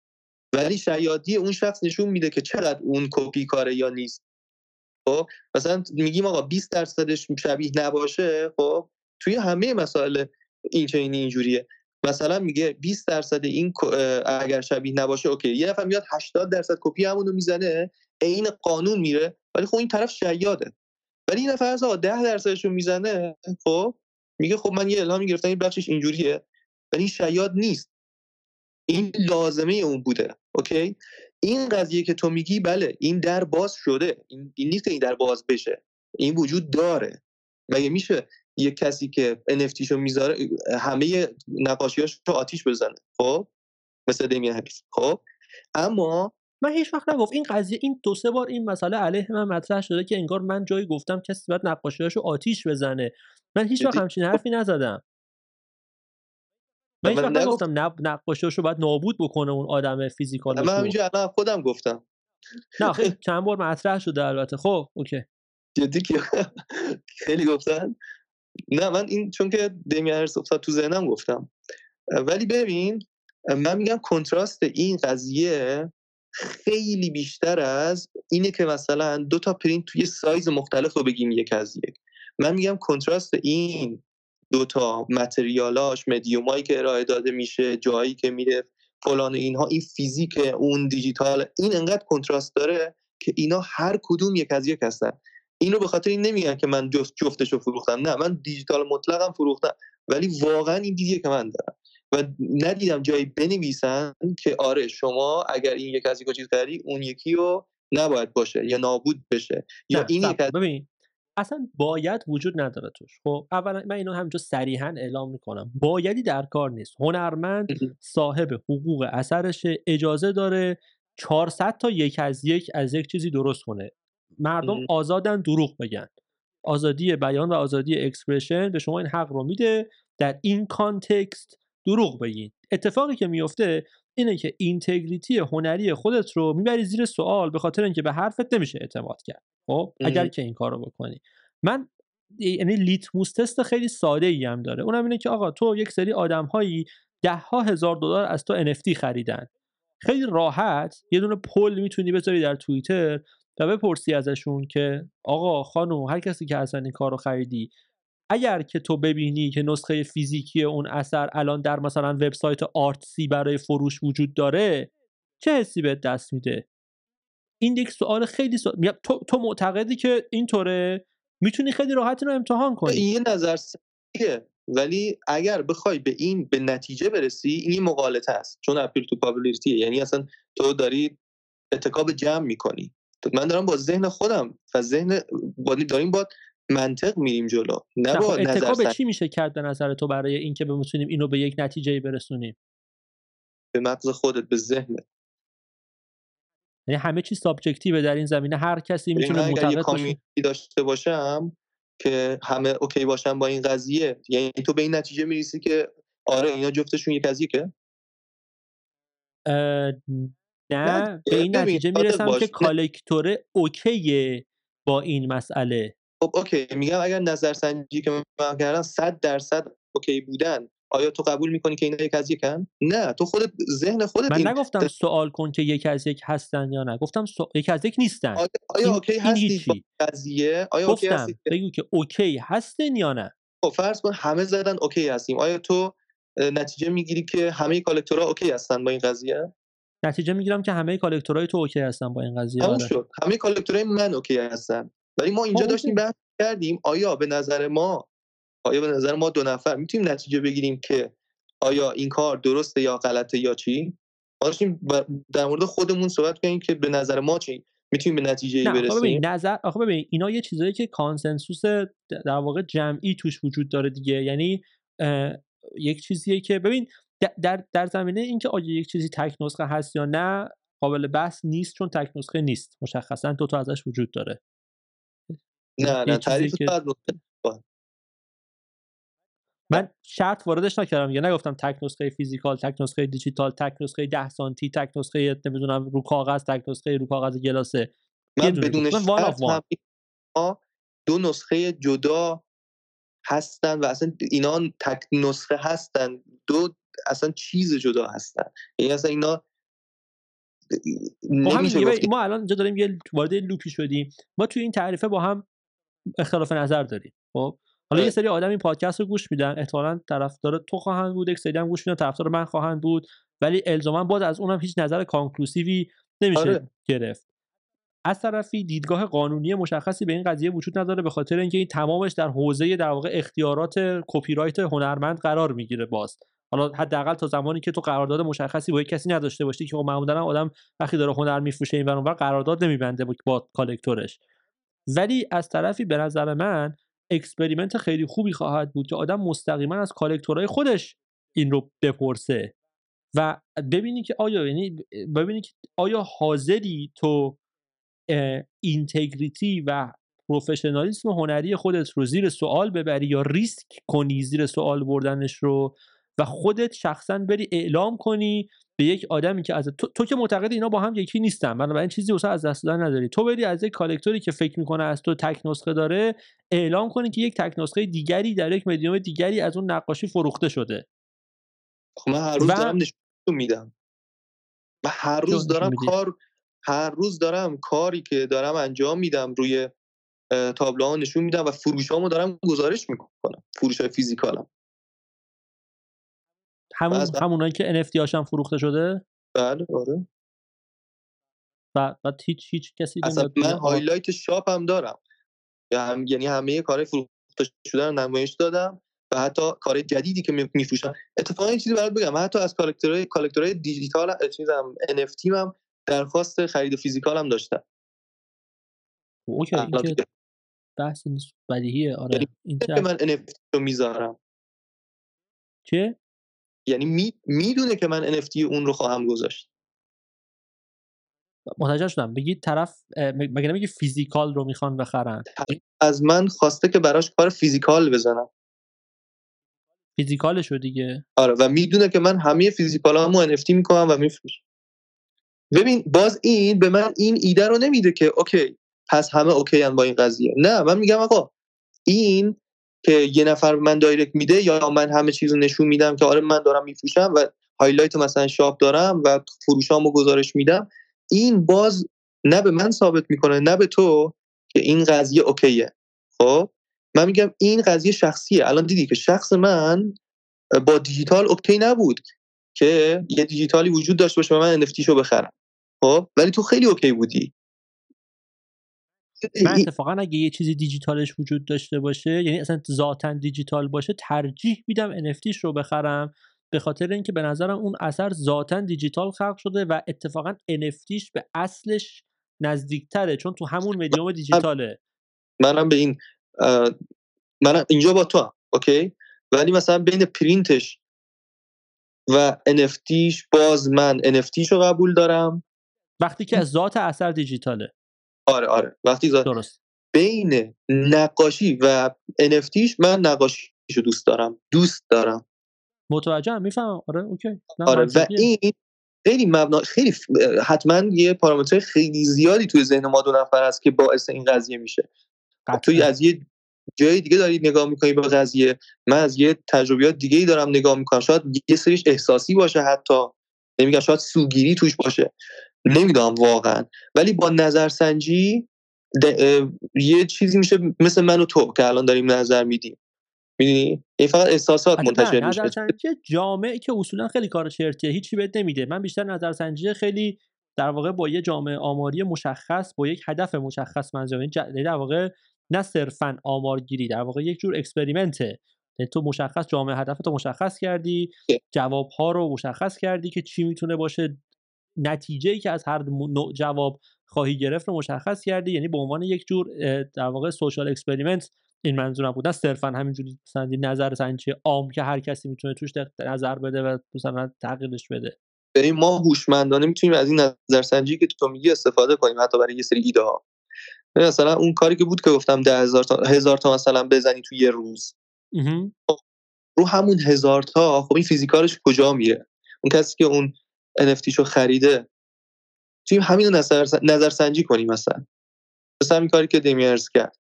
ولی شیادی اون شخص نشون میده که چقدر اون کپی کاره یا نیست. خب؟ مثلا میگیم آقا 20 درصدش شبیه نباشه خب؟ توی همه مسائل این چنین اینجوریه. مثلا میگه 20 درصد این اگر شبیه نباشه اوکی. یه نفر میاد 80 درصد کپی همونو می‌زنه عین قانون میره. ولی خب این طرف شیاده. ولی این نفر از 10 درصدش رو می‌زنه خب؟ میگه خب من یه الهامی گرفتم این بخشش اینجوریه ولی شیاد نیست. این لازمه اون بوده اوکی؟ این قضیه که تو میگی بله این در باز شده. این, این نیست که این در باز بشه. این وجود داره. مگه میشه یه کسی که NFT شو می‌ذاره همه نقاشیاش رو آتیش بزنه؟ خب؟ مثل دمیان هریس خب؟ اما من هیچ وقت نگفت این قضیه این دو سه بار این مسئله علیه من مطرح شده که انگار من جایی گفتم کسی باید نقاشیاشو آتیش بزنه. من هیچ وقت همچین حرفی نزدم. من هیچ وقت نگفتم نقاشیاشو باید نابود بکنه اون آدم فیزیکال من همینجا الان خودم گفتم. نه خیلی چند بار مطرح شده البته. خب اوکی. جدی که خیلی گفتن. نه من این چون که دمیان تو ذهنم گفتم. ولی ببین من میگم کنتراست این قضیه خیلی بیشتر از اینه که مثلا دو تا پرینت توی سایز مختلف رو بگیم یک از یک. من میگم کنتراست این دو تا متریالاش مدیومایی که ارائه داده میشه جایی که میره فلان اینها این فیزیک اون دیجیتال این انقدر کنتراست داره که اینا هر کدوم یک از یک هستن. این رو به خاطر این نمیگن که من جفت جفتش رو فروختم. نه من دیجیتال مطلقم فروختم. ولی واقعا این دیدیه که من دارم. و ندیدم جایی بنویسن که آره شما اگر این یک از یک چیز کردی اون یکی رو نباید باشه یا نابود بشه یا این یک. ببین اصلا باید وجود نداره توش. خب اولا من اینو همینجا صریحا اعلام می‌کنم. بایدی در کار نیست. هنرمند صاحب حقوق اثرش اجازه داره 400 تا یک از یک از یک چیزی درست کنه. مردم آزادن دروغ بگن. آزادی بیان و آزادی expression به شما این حق رو میده. در این context دروغ بگین. اتفاقی که میفته اینه که integrity هنری خودت رو می‌بری زیر سوال به خاطر اینکه به حرفت نمیشه اعتماد کرد. خب؟ اگر که این کارو بکنی. من یعنی litmus test خیلی ساده ای هم داره. اونم اینه که آقا تو یک سری آدم هایی ده ها هزار دلار از تو NFT خریدن. خیلی راحت یه دونه poll می‌تونی بذاری در توییتر و بپرسی ازشون که آقا خانم هر کسی که اصلا این کار رو خریدی اگر که تو ببینی که نسخه فیزیکی اون اثر الان در مثلا وبسایت آرتسی برای فروش وجود داره چه حسی بهت دست میده؟ این یک سوال خیلی سوال تو, تو معتقدی که اینطوره؟ می‌تونی خیلی راحت رو امتحان کنی. این نظر سیه ولی اگر بخوای به این به نتیجه برسی این مقالطه است. چون اپیل تو پابلیتیه یعنی اصلا تو داری اتکاب جمع می‌کنی. من دارم با ذهن خودم و ذهن داریم با منطق میریم جلو. نه با خب نظر چی میشه کرد به نظر تو برای اینکه بتونیم اینو به یک نتیجه برسونیم؟ به مغز خودت به ذهنت. یعنی همه چیز سابجکتیوه در این زمینه. هر کسی می‌تونه معتقد باشه. داشته باشم که همه اوکی باشن با این قضیه یعنی تو به این نتیجه می‌رسی که آره اینا جفتشون یک یکه اه، نه نه، به این نتیجه می‌رسم. که. collector ه اوکیه با این مسئله. خب اوکی میگم اگر نظرسنجی که من کردم 100 درصد اوکی بودن آیا تو قبول می‌کنی که اینا یک از یکن نه تو خودت ذهن خودت من این نگفتم سوال کن که یک از یک هستن یا نه گفتم سو... یک از یک نیستن. آیا, آیا این- اوکی با هیچی. قضیه؟ آیا اوکی گفتم که بگو که اوکی هستن یا نه. خب فرض کن همه زدن اوکی هستیم. آیا تو نتیجه می‌گیری که همه collector ها اوکی هستن با این قضیه؟ نتیجه می‌گیرم که همه collector های تو اوکی هستن با این قضیه تموم آره. شد. همه collector های من اوکی هستن. ولی ما اینجا خب، داشتیم. بحث کردیم. آیا به نظر ما آیا به نظر ما دو نفر می‌تونیم نتیجه بگیریم که آیا این کار درسته یا غلطه یا چی؟ ما داشتیم در مورد خودمون صحبت کنیم که به نظر ما چی؟ می‌تونیم به نتیجه ای نه برسیم ببین نظر آخه ببین اینا یه چیزایی که consensus در واقع جمعی توش وجود داره دیگه. یعنی یک چیزیه که ببین در در زمینه اینکه آیا یک چیزی تک نسخه هست یا نه قابل بحث نیست چون تک نسخه نیست. مشخصا دو تا ازش وجود داره. نه نه تعریف من شرط واردش نکردم یا نگفتم تک نسخه physical تک نسخه دیجیتال تک نسخه 10 سانتی تک نسخه نمی‌دونم رو کاغذ تک نسخه رو کاغذ گلاسه. من بدون شرط دو نسخه جدا هستن و اصلا اینا تک نسخه هستن. دو اصلا چیز جدا هستن. یعنی اصلا اینا خب گفت ما الان اینجا داریم یه وارد لوپی شدیم. ما توی این تعریفه با هم اختلاف نظر داریم خب حالا یه آره. سری آدم این پادکست رو گوش میدن احتمالاً طرفدار تو خواهند بود یک سری هم گوش میدن طرفدار من خواهند بود ولی الزاما باز از اونم هیچ نظر conclusive ی نمیشه آره. گرفت از طرفی دیدگاه قانونی مشخصی به این قضیه وجود نداره به خاطر اینکه این تمامش در حوزه در واقع اختیارات کپی رایت هنرمند قرار می‌گیره باز حالا حداقل تا زمانی که تو قرارداد مشخصی با یک کسی نداشته باشی که خب معمولا آدم وقتی داره هنر میفروشه این ور اونور قرارداد نمیبنده با collector ش ولی از طرفی به نظر من experiment خیلی خوبی خواهد بود که آدم مستقیما از collector های خودش این رو بپرسه. و ببینی که آیا یعنی ببینی که آیا حاضری تو اینتگریتی و پروفشنالیسم هنری خودت رو زیر سوال ببری یا ریسک کنی زیر سوال بردنش رو؟ و خودت شخصا بری اعلام کنی به یک آدمی که از تو, تو که معتقد اینا با هم یکی نیستن. بنابراین چیزی واسه از دست دادن نداری. تو بری از یک کالکتوری که فکر می‌کنه از تو تک نسخه داره اعلام کنی که یک تک نسخه دیگری در یک مدیوم دیگری از اون نقاشی فروخته شده. خب من هر روز و- دارم نشون میدم. و هر روز دارم؟ کار هر روز دارم کاری که دارم انجام میدم روی تابلوها نشون میدم و فروشامو دارم گزارش می‌کنم. فروش های فیزیکالم. همون همونایی که NFT هاشم فروخته شده؟ بله آره. و و هیچ هیچ کسی اصلا من highlight shop هم دارم. یعنی یعنی همه کارهای فروخته شده رو نمایش دادم و حتی کار جدیدی که میفروشم. اتفاقا یه چیزی برات بگم. من حتی از collector های collector های دیجیتال چیزم NFT هم درخواست خرید physical هم داشتم. اوکی. این که که- بحث نیست بدیهیه. آره. یعنی این من NFT رو می‌ذارم. چیه یعنی می... می‌دونه که من NFT اون رو خواهم گذاشت. متوجه شدم. بگید طرف مگه نمیگه physical رو می‌خوان بخرن؟ از من خواسته که براش کار physical بزنم. physical شو دیگه. آره و می‌دونه که من همه physical هامو NFT می‌کنم و میفروشم. ببین باز این به من این ایده رو نمیده که اوکی پس همه اوکی هم با این قضیه. نه من میگم آقا این که یه نفر من direct میده یا من همه چیز رو نشون میدم که آره من دارم میفروشم و highlight مثلا shop دارم و فروشامو گزارش میدم این باز نه به من ثابت می‌کنه نه به تو که این قضیه اوکیه. خب؟ من میگم این قضیه شخصیه. الان دیدی که شخص من با دیجیتال اوکی نبود که یه دیجیتالی وجود داشته باشه من NFT شو بخرم. خب؟ ولی تو خیلی اوکی بودی. من اتفاقا اگه یه چیزی دیجیتالش وجود داشته باشه یعنی اصلا ذاتا دیجیتال باشه ترجیح میدم NFTش رو بخرم. به خاطر اینکه به نظرم اون اثر ذاتا دیجیتال خلق شده و اتفاقا NFTش به اصلش نزدیکتره چون تو همون مدیوم دیجیتاله. منم به این منم اینجا با تو هم. اوکی؟ ولی مثلا بین پرینتش و NFTش باز من NFT شو قبول دارم. وقتی که ذات اثر دیجیتاله. آره آره. وقتی ذات درست. بین نقاشی و NFTش من نقاشیشو دوست دارم. دوست دارم. متوجه هم می‌فهمم. آره اوکی. آره و این خیلی مبنا خیلی حتما یه پارامتر خیلی زیادی توی ذهن ما دو نفر هست که باعث این قضیه میشه. توی از یه جای دیگه دارید نگاه می‌کنی به قضیه. من از یه تجربیات دیگه ای دارم نگاه می‌کنم. شاید یه سریش احساسی باشه حتی. نمیگم شاید سوگیری توش باشه. نمی‌دونم واقعا. ولی با نظرسنجی یه چیزی میشه مثل من و تو که الان داریم نظر میدیم. می‌دونی؟ این فقط احساسات منتشر میشه. نظرسنجی جامعه که اصولا خیلی کار شرطیه هیچی بهت نمیده. من بیشتر نظرسنجی خیلی در واقع با یه جامعه آماری مشخص با یک هدف مشخص منظور یعنی در واقع نه صرفا آمارگیری در واقع یک جور اکسپریمنته. یعنی تو مشخص جامعه هدف تو مشخص کردی جواب ها رو مشخص کردی که چی می‌تونه باشه نتیجه ای که از هر نوع جواب خواهی گرفت رو مشخص کردی یعنی به عنوان یک جور در واقع social experiment این منظورم بود نه صرفا همینجوری مثلا نظر سنجی عام که هر کسی می‌تونه توش نظر بده و مثلا تغییرش بده. ببین ما هوشمندانه می‌تونیم از این نظرسنجی که تو میگی استفاده کنیم حتی برای یه سری ایده ها مثلا اون کاری که بود که گفتم ده هزار تا هزار تا مثلا بزنی تو یه روز. خب، رو همون هزار تا خب این فیزیکالش کجا میره؟ اون کسی که اون NFT شو خریده. توی همین نظر, نظر سنجی کنیم مثلا. مثلا همین کاری که دمیرز کرد.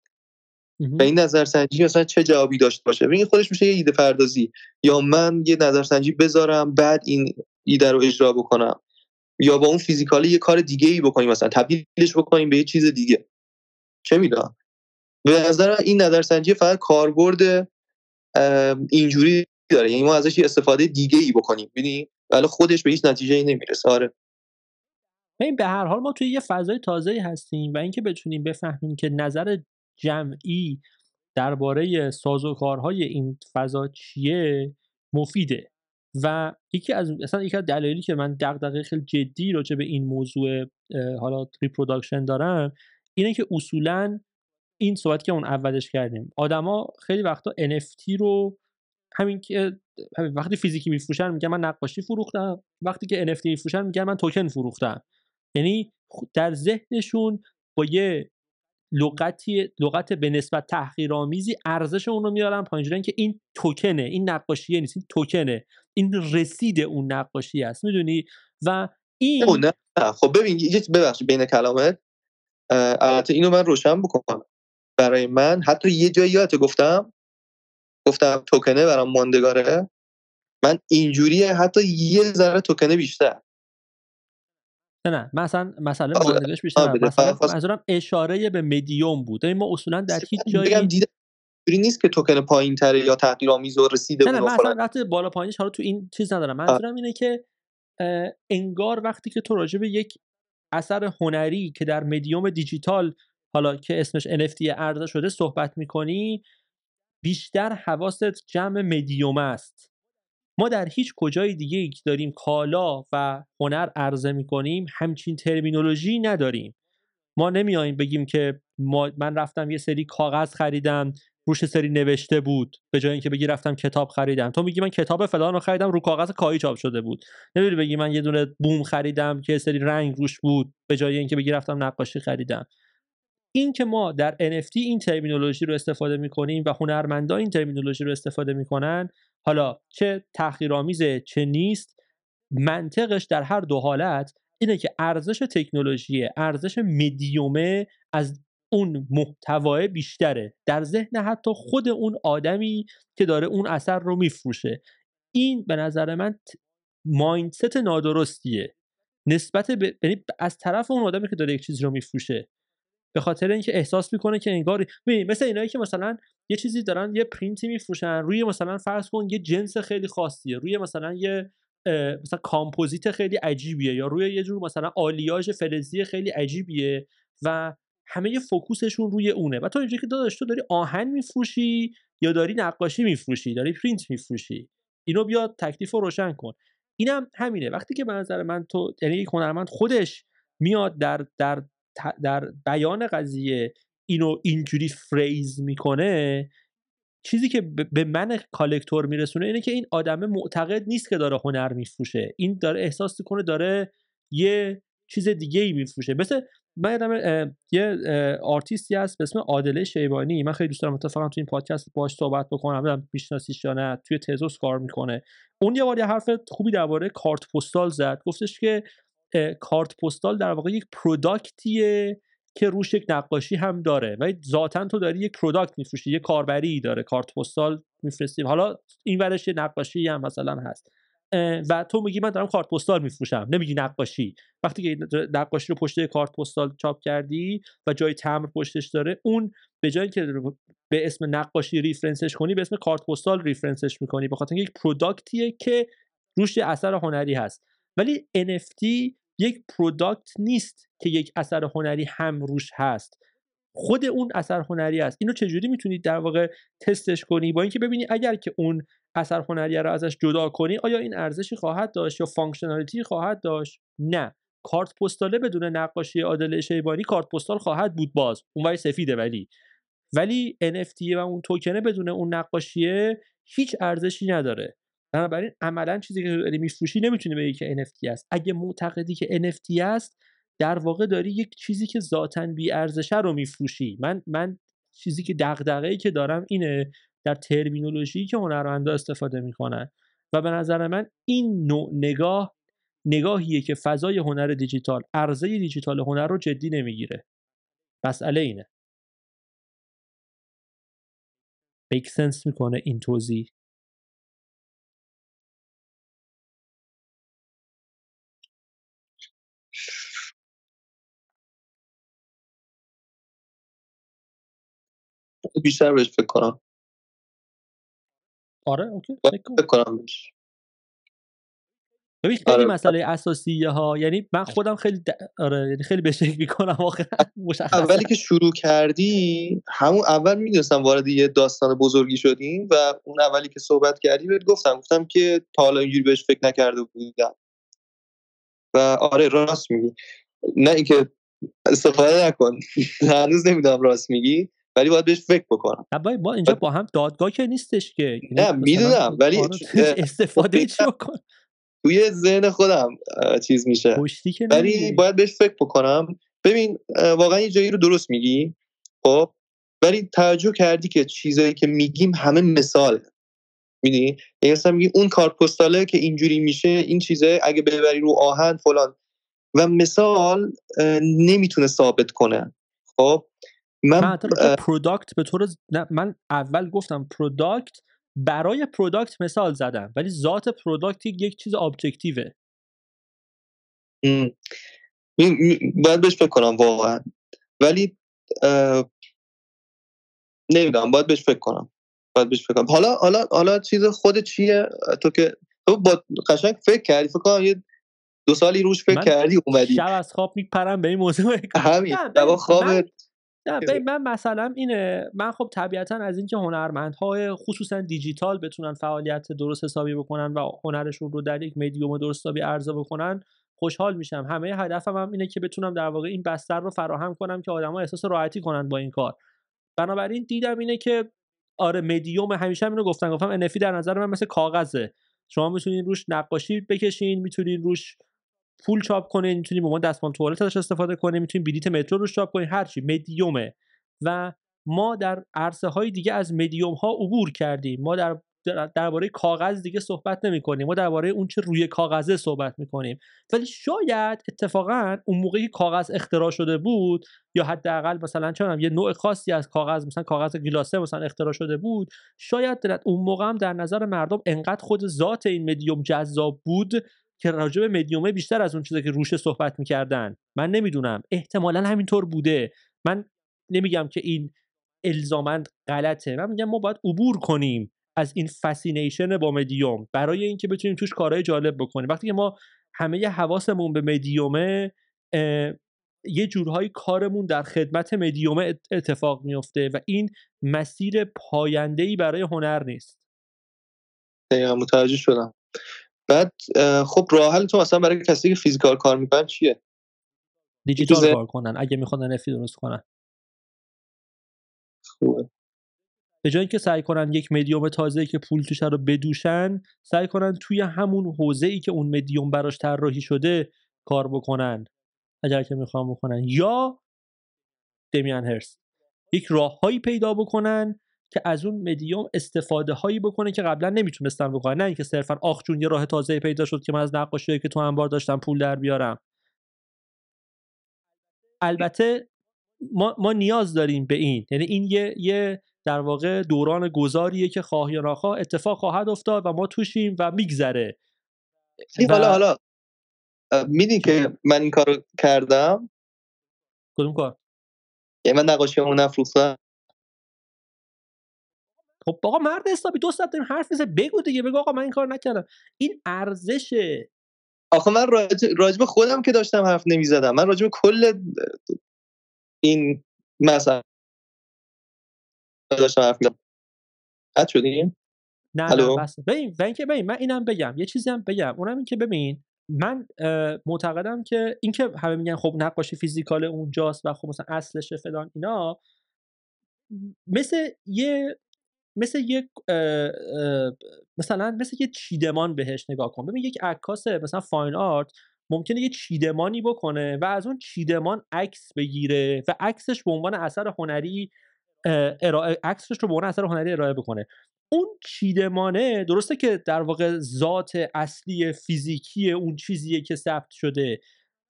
به این نظرسنجی مثلا چه جوابی داشته باشه؟ این خودش میشه یه ایده پردازی. یا من یه نظرسنجی بذارم بعد این ایده رو اجرا بکنم. یا با اون فیزیکالی یه کار دیگه ای بکنیم مثلا تبدیلش بکنیم به یه چیز دیگه. چه می‌دونم؟ به نظر این نظرسنجی فقط کاربرد اینجوری داره. یعنی ما ازش یه استفاده دیگه ای بکنیم. ببینی ولی خودش به هیچ نتیجه ای نمی‌رسه. آره. به هر حال ما توی یه فضای تازه هستیم و اینکه بتونیم بفهمیم که نظر جمعی درباره سازوکارهای این فضا چیه مفیده. و یکی از مثلا یکی از دلایلی که من دغدغه خیلی جدی راجع به این موضوع حالا reproduction دارم اینه که اصولا این صحبت که اون اولش کردیم. آدما خیلی وقتا NFT رو همین که وقتی فیزیکی میفروشن میگن من نقاشی فروختم وقتی که NFT میفروشن میگن من توکن فروختم. یعنی در ذهنشون با یه لغتی لغت به نسبت تحقیرآمیزی ارزش اون رو میارن پایین. که این توکنه این نقاشیه نیست این توکنه. این رسید اون نقاشی است می‌دونی؟ و این نه خب ببین یه ببخشید بین کلامت. البته اینو من روشن بکنم. برای من حتی یه جایی یادت گفتم؟ گفتم توکنه برام ماندگاره؟ من اینجوریه حتی یه ذره توکنه بیشتر. نه نه. مثلا مثلا ماندگارش بیشتر مثلا اشاره به مدیوم بود. ما اصولا در هیچ جایی بگم دیده نیست که توکن پایین تره یا تحقیر آمیز و رسیده نه نه. مثلا وقتی بالا پایینش حالا تو این چیز ندارم. منظورم اینه که انگار وقتی که تو راجع به یک اثر هنری که در مدیوم دیجیتال حالا که اسمش NFT عرضه شده صحبت می‌کنی بیشتر حواست جمع مدیوم است. ما در هیچ کجای دیگه که داریم کالا و هنر عرضه می‌کنیم همچین ترمینولوژی نداریم. ما نمیاییم بگیم که ما من رفتم یه سری کاغذ خریدم روش سری نوشته بود به جای اینکه بگی رفتم کتاب خریدم. تو میگی من کتاب فلان رو خریدم رو کاغذ کاهی چاپ شده بود. نمی‌دونی بگی من یه دونه بوم خریدم که سری رنگ روش بود به جای اینکه بگی رفتم نقاشی خریدم. این که ما در NFT این ترمینولوژی رو استفاده می‌کنیم و هنرمندا این ترمینولوژی رو استفاده می‌کنن حالا چه تحقیرآمیزه چه نیست منطقش در هر دو حالت اینه که ارزش تکنولوژی ارزش مدیومه از اون محتوای بیشتره. در ذهن حتی خود اون آدمی که داره اون اثر رو میفروشه. این به نظر من mindset نادرستیه. نسبت به یعنی از طرف اون آدمی که داره یک چیزی رو میفروشه به خاطر اینکه احساس می‌کنه که انگار مثل اینایی که مثلا یه چیزی دارن یه پرینتی میفروشن روی مثلا فرض کن یه جنس خیلی خاصیه روی مثلا یه مثلا کامپوزیت خیلی عجیبیه یا روی یه جور مثلا آلیاژ فلزی خیلی عجیبیه و همه focus شون روی اونه. و تو اینجوری که داداش تو داری آهن میفروشی یا داری نقاشی میفروشی؟ داری پرینت میفروشی؟ اینو بیا تکلیف رو روشن کن. اینم همینه. وقتی که به نظر من تو یعنی هنرمند خودش میاد در در در بیان قضیه اینو اینجوری phrase می‌کنه چیزی که به من collector میرسونه اینه که این آدم معتقد نیست که داره هنر میفروشه. این داره احساس می‌کنه داره یه چیز دیگه ای میفروشه. مثل من یادم یه آرتیستی هست به اسم عادل شیبانی. من خیلی دوست دارم اتفاقا تو این پادکست باهاش صحبت بکنم ببینم میشناسیش یا نه. توی تزوس کار می‌کنه. اون یه بار یه حرف خوبی درباره کارت پستال زد. گفتش که کارت پستال در واقع یک product یه که روش یک نقاشی هم داره. و ذاتا تو داری یک product میفروشی یه کاربری داره کارت پستال میفرستیم حالا این ورش نقاشی هم مثلا هست. و تو میگی من دارم کارت پستال میفروشم. نمیگی نقاشی. وقتی که نقاشی رو پشت کارت پستال چاپ کردی و جای تمبر پشتش داره اون به جای که به اسم نقاشی reference ش کنی به اسم کارت پستال reference ش می‌کنی. به خاطر یک product یه که روش اثر هنری هست. ولی NFT یک product نیست که یک اثر هنری هم روش هست. خود اون اثر هنری است. اینو چجوری می‌تونید در واقع تستش کنی؟ با اینکه ببینی اگر که اون اثر هنری رو ازش جدا کنی آیا این ارزشی خواهد داشت یا functionality خواهد داشت؟ نه. کارت پستاله بدون نقاشی عادل شیبانی کارت پستال خواهد بود باز. اون سفیده ولی. ولی NFT و اون توکنه بدون اون نقاشیه هیچ ارزشی نداره. بنابراین عملا چیزی که داری میفروشی نمی‌تونی بگی که NFT است. اگه معتقدی که NFT است در واقع داری یک چیزی که ذاتا بی ارزشه رو میفروشی. من من چیزی که دغدغه‌ای که دارم اینه در ترمینولوژی که هنرمندا استفاده می‌کنن. و به نظر من این نوع نگاه نگاهیه که فضای هنر دیجیتال عرضه دیجیتال هنر رو جدی نمی‌گیره. مسئله اینه. میک سنس می‌کنه این توضیح؟ بیشتر بهش فکر کنم. آره اوکی فکر کنم بهش. ببین خیلی آره. مسئله اساسیه ها یعنی من خودم خیلی د... آره یعنی خیلی بهش فکر می‌کنم اولی که شروع کردی همون اول می‌دونستم وارد یه داستان بزرگی شدیم و اون اولی که صحبت کردی بهت گفتم. گفتم که تا حالا اینجوری بهش فکر نکرده بودم. و آره راست میگی. نه اینکه استفاده نکن. هنوز نمی‌دونم راست میگی. ولی باید بهش فکر بکنم. ما اینجا با هم دادگاه که نیستش که. یعنی نه می‌دونم ولی استفاده چی بکن توی ذهن خودم چیز میشه. ولی باید بهش فکر بکنم. ببین واقعا یه جایی رو درست میگی خب؟ ولی توجه کردی که چیزایی که میگیم همه مثال. می‌دونی؟ یعنی مثلا میگی اون کار پستاله که اینجوری میشه این چیزه اگه ببری رو آهن فلان. و مثال نمی‌تونه ثابت کنه. خب؟ من, من product به طور من اول گفتم product برای product مثال زدم ولی ذات product یک چیز objective ه باید بهش فکر کنم واقعا. ولی نمی‌دونم باید بهش فکر کنم. باید بهش فکر کنم. حالا حالا حالا چیز خود چیه؟ تو که تو با قشنگ فکر کردی فکر کنم یه دو سالی روش فکر کردی اومدی. شب از خواب میپرم به این موضوع. همین خواب نه من مثلا اینه من خب طبیعتا از اینکه هنرمندهای خصوصا دیجیتال بتونن فعالیت درست حسابی بکنن و هنرشون رو در یک مدیوم درست حسابی عرضه بکنن خوشحال میشم. همه هدفم هم اینه که بتونم در واقع این بستر رو فراهم کنم که آدما احساس راحتی کنن با این کار. بنابراین دیدم اینه که آره مدیوم همیشه اینو گفتن گفتم انفی در نظر من مثل کاغذه. شما می‌تونین روش نقاشی بکشین می‌تونین روش پول چاپ کنه می‌تونی به عنوان دستمال توالت ازش استفاده کنی می‌تونی بلیت مترو روش چاپ کنی هر چی مدیومه. و ما در عرصه های دیگه از مدیوم ها عبور کردیم. ما در درباره کاغذ دیگه صحبت نمی کنیم ما درباره اون چه روی کاغذه صحبت می کنیم ولی شاید اتفاقا اون موقعی که کاغذ اختراع شده بود یا حداقل مثلا چه یه نوع خاصی از کاغذ مثلا کاغذ گلاسه مثلا اختراع شده بود شاید اون موقع هم در نظر مردم انقدر خود ذات این مدیوم جذاب بود که راجع به مدیومه بیشتر از اون چیزی که روش صحبت می‌کردن. من نمی‌دونم. احتمالا همینطور بوده. من نمیگم که این الزامند غلطه. من میگم ما باید عبور کنیم از این فسینیشن با مدیوم برای اینکه بتونیم توش کارهای جالب بکنیم. وقتی که ما همه حواسمون به مدیومه یه جورهای کارمون در خدمت مدیومه اتفاق میفته و این مسیر پایندهی برای هنر نیست. دقیقا متوجه شدم. بعد خب راه حل تو مثلا برای کسی که فیزیکال کار می‌کنن چیه؟ دیجیتال کار کنن اگه می‌خوان نفی درست کنن. خوبه. به جای اینکه سعی کنن یک مدیوم تازه که پول توش رو بدوشن سعی کنن توی همون حوزه ای که اون مدیوم براش طراحی شده کار بکنن. اگر که می‌خوام بکنن. یا دمیان هرس یک راههایی پیدا بکنن که از اون مدیوم استفاده هایی بکنه که قبلا نمی‌تونستن بکنن. نه اینکه صرفا آخ جون یه راه تازه پیدا شد که من از نقاشی که تو انبار داشتم پول در بیارم. البته ما, ما نیاز داریم به این. یعنی این یه, یه در واقع دوران گذاریه که خواه یا ناخواه اتفاق خواهد افتاد و ما توشیم و میگذره. و... حالا حالا میدین که من این کارو کردم؟ کدوم کار؟ یعنی من نقاشی همون نفروختم؟ خب آقا مرد حسابی دو ساعت داریم حرف میزه بگو دیگه بگو آقا من این کار نکردم. این ارزشه آخه من راجب خودم که داشتم حرف نمی‌زدم. من راجب کل این مثلا داشتم حرف می‌زدم. قد شدیم؟ نه نه بس. ببین اینکه ببین من اینم بگم. یه چیزی هم بگم. اونم این که ببین من معتقدم که اینکه همه میگن خب نقاشی فیزیکال اونجاست و خب مثلا اصلش فلان اینا مثل یه مثل یک مثلا مثل یه چیدمان بهش نگاه کن. ببین یک عکاس مثلا فاین آرت ممکنه یه چیدمانی بکنه و از اون چیدمان عکس بگیره و عکسش به عنوان اثر هنری عکسش رو به عنوان اثر هنری ارائه بکنه. اون چیدمانه درسته که در واقع ذات اصلی فیزیکی اون چیزیه که ثبت شده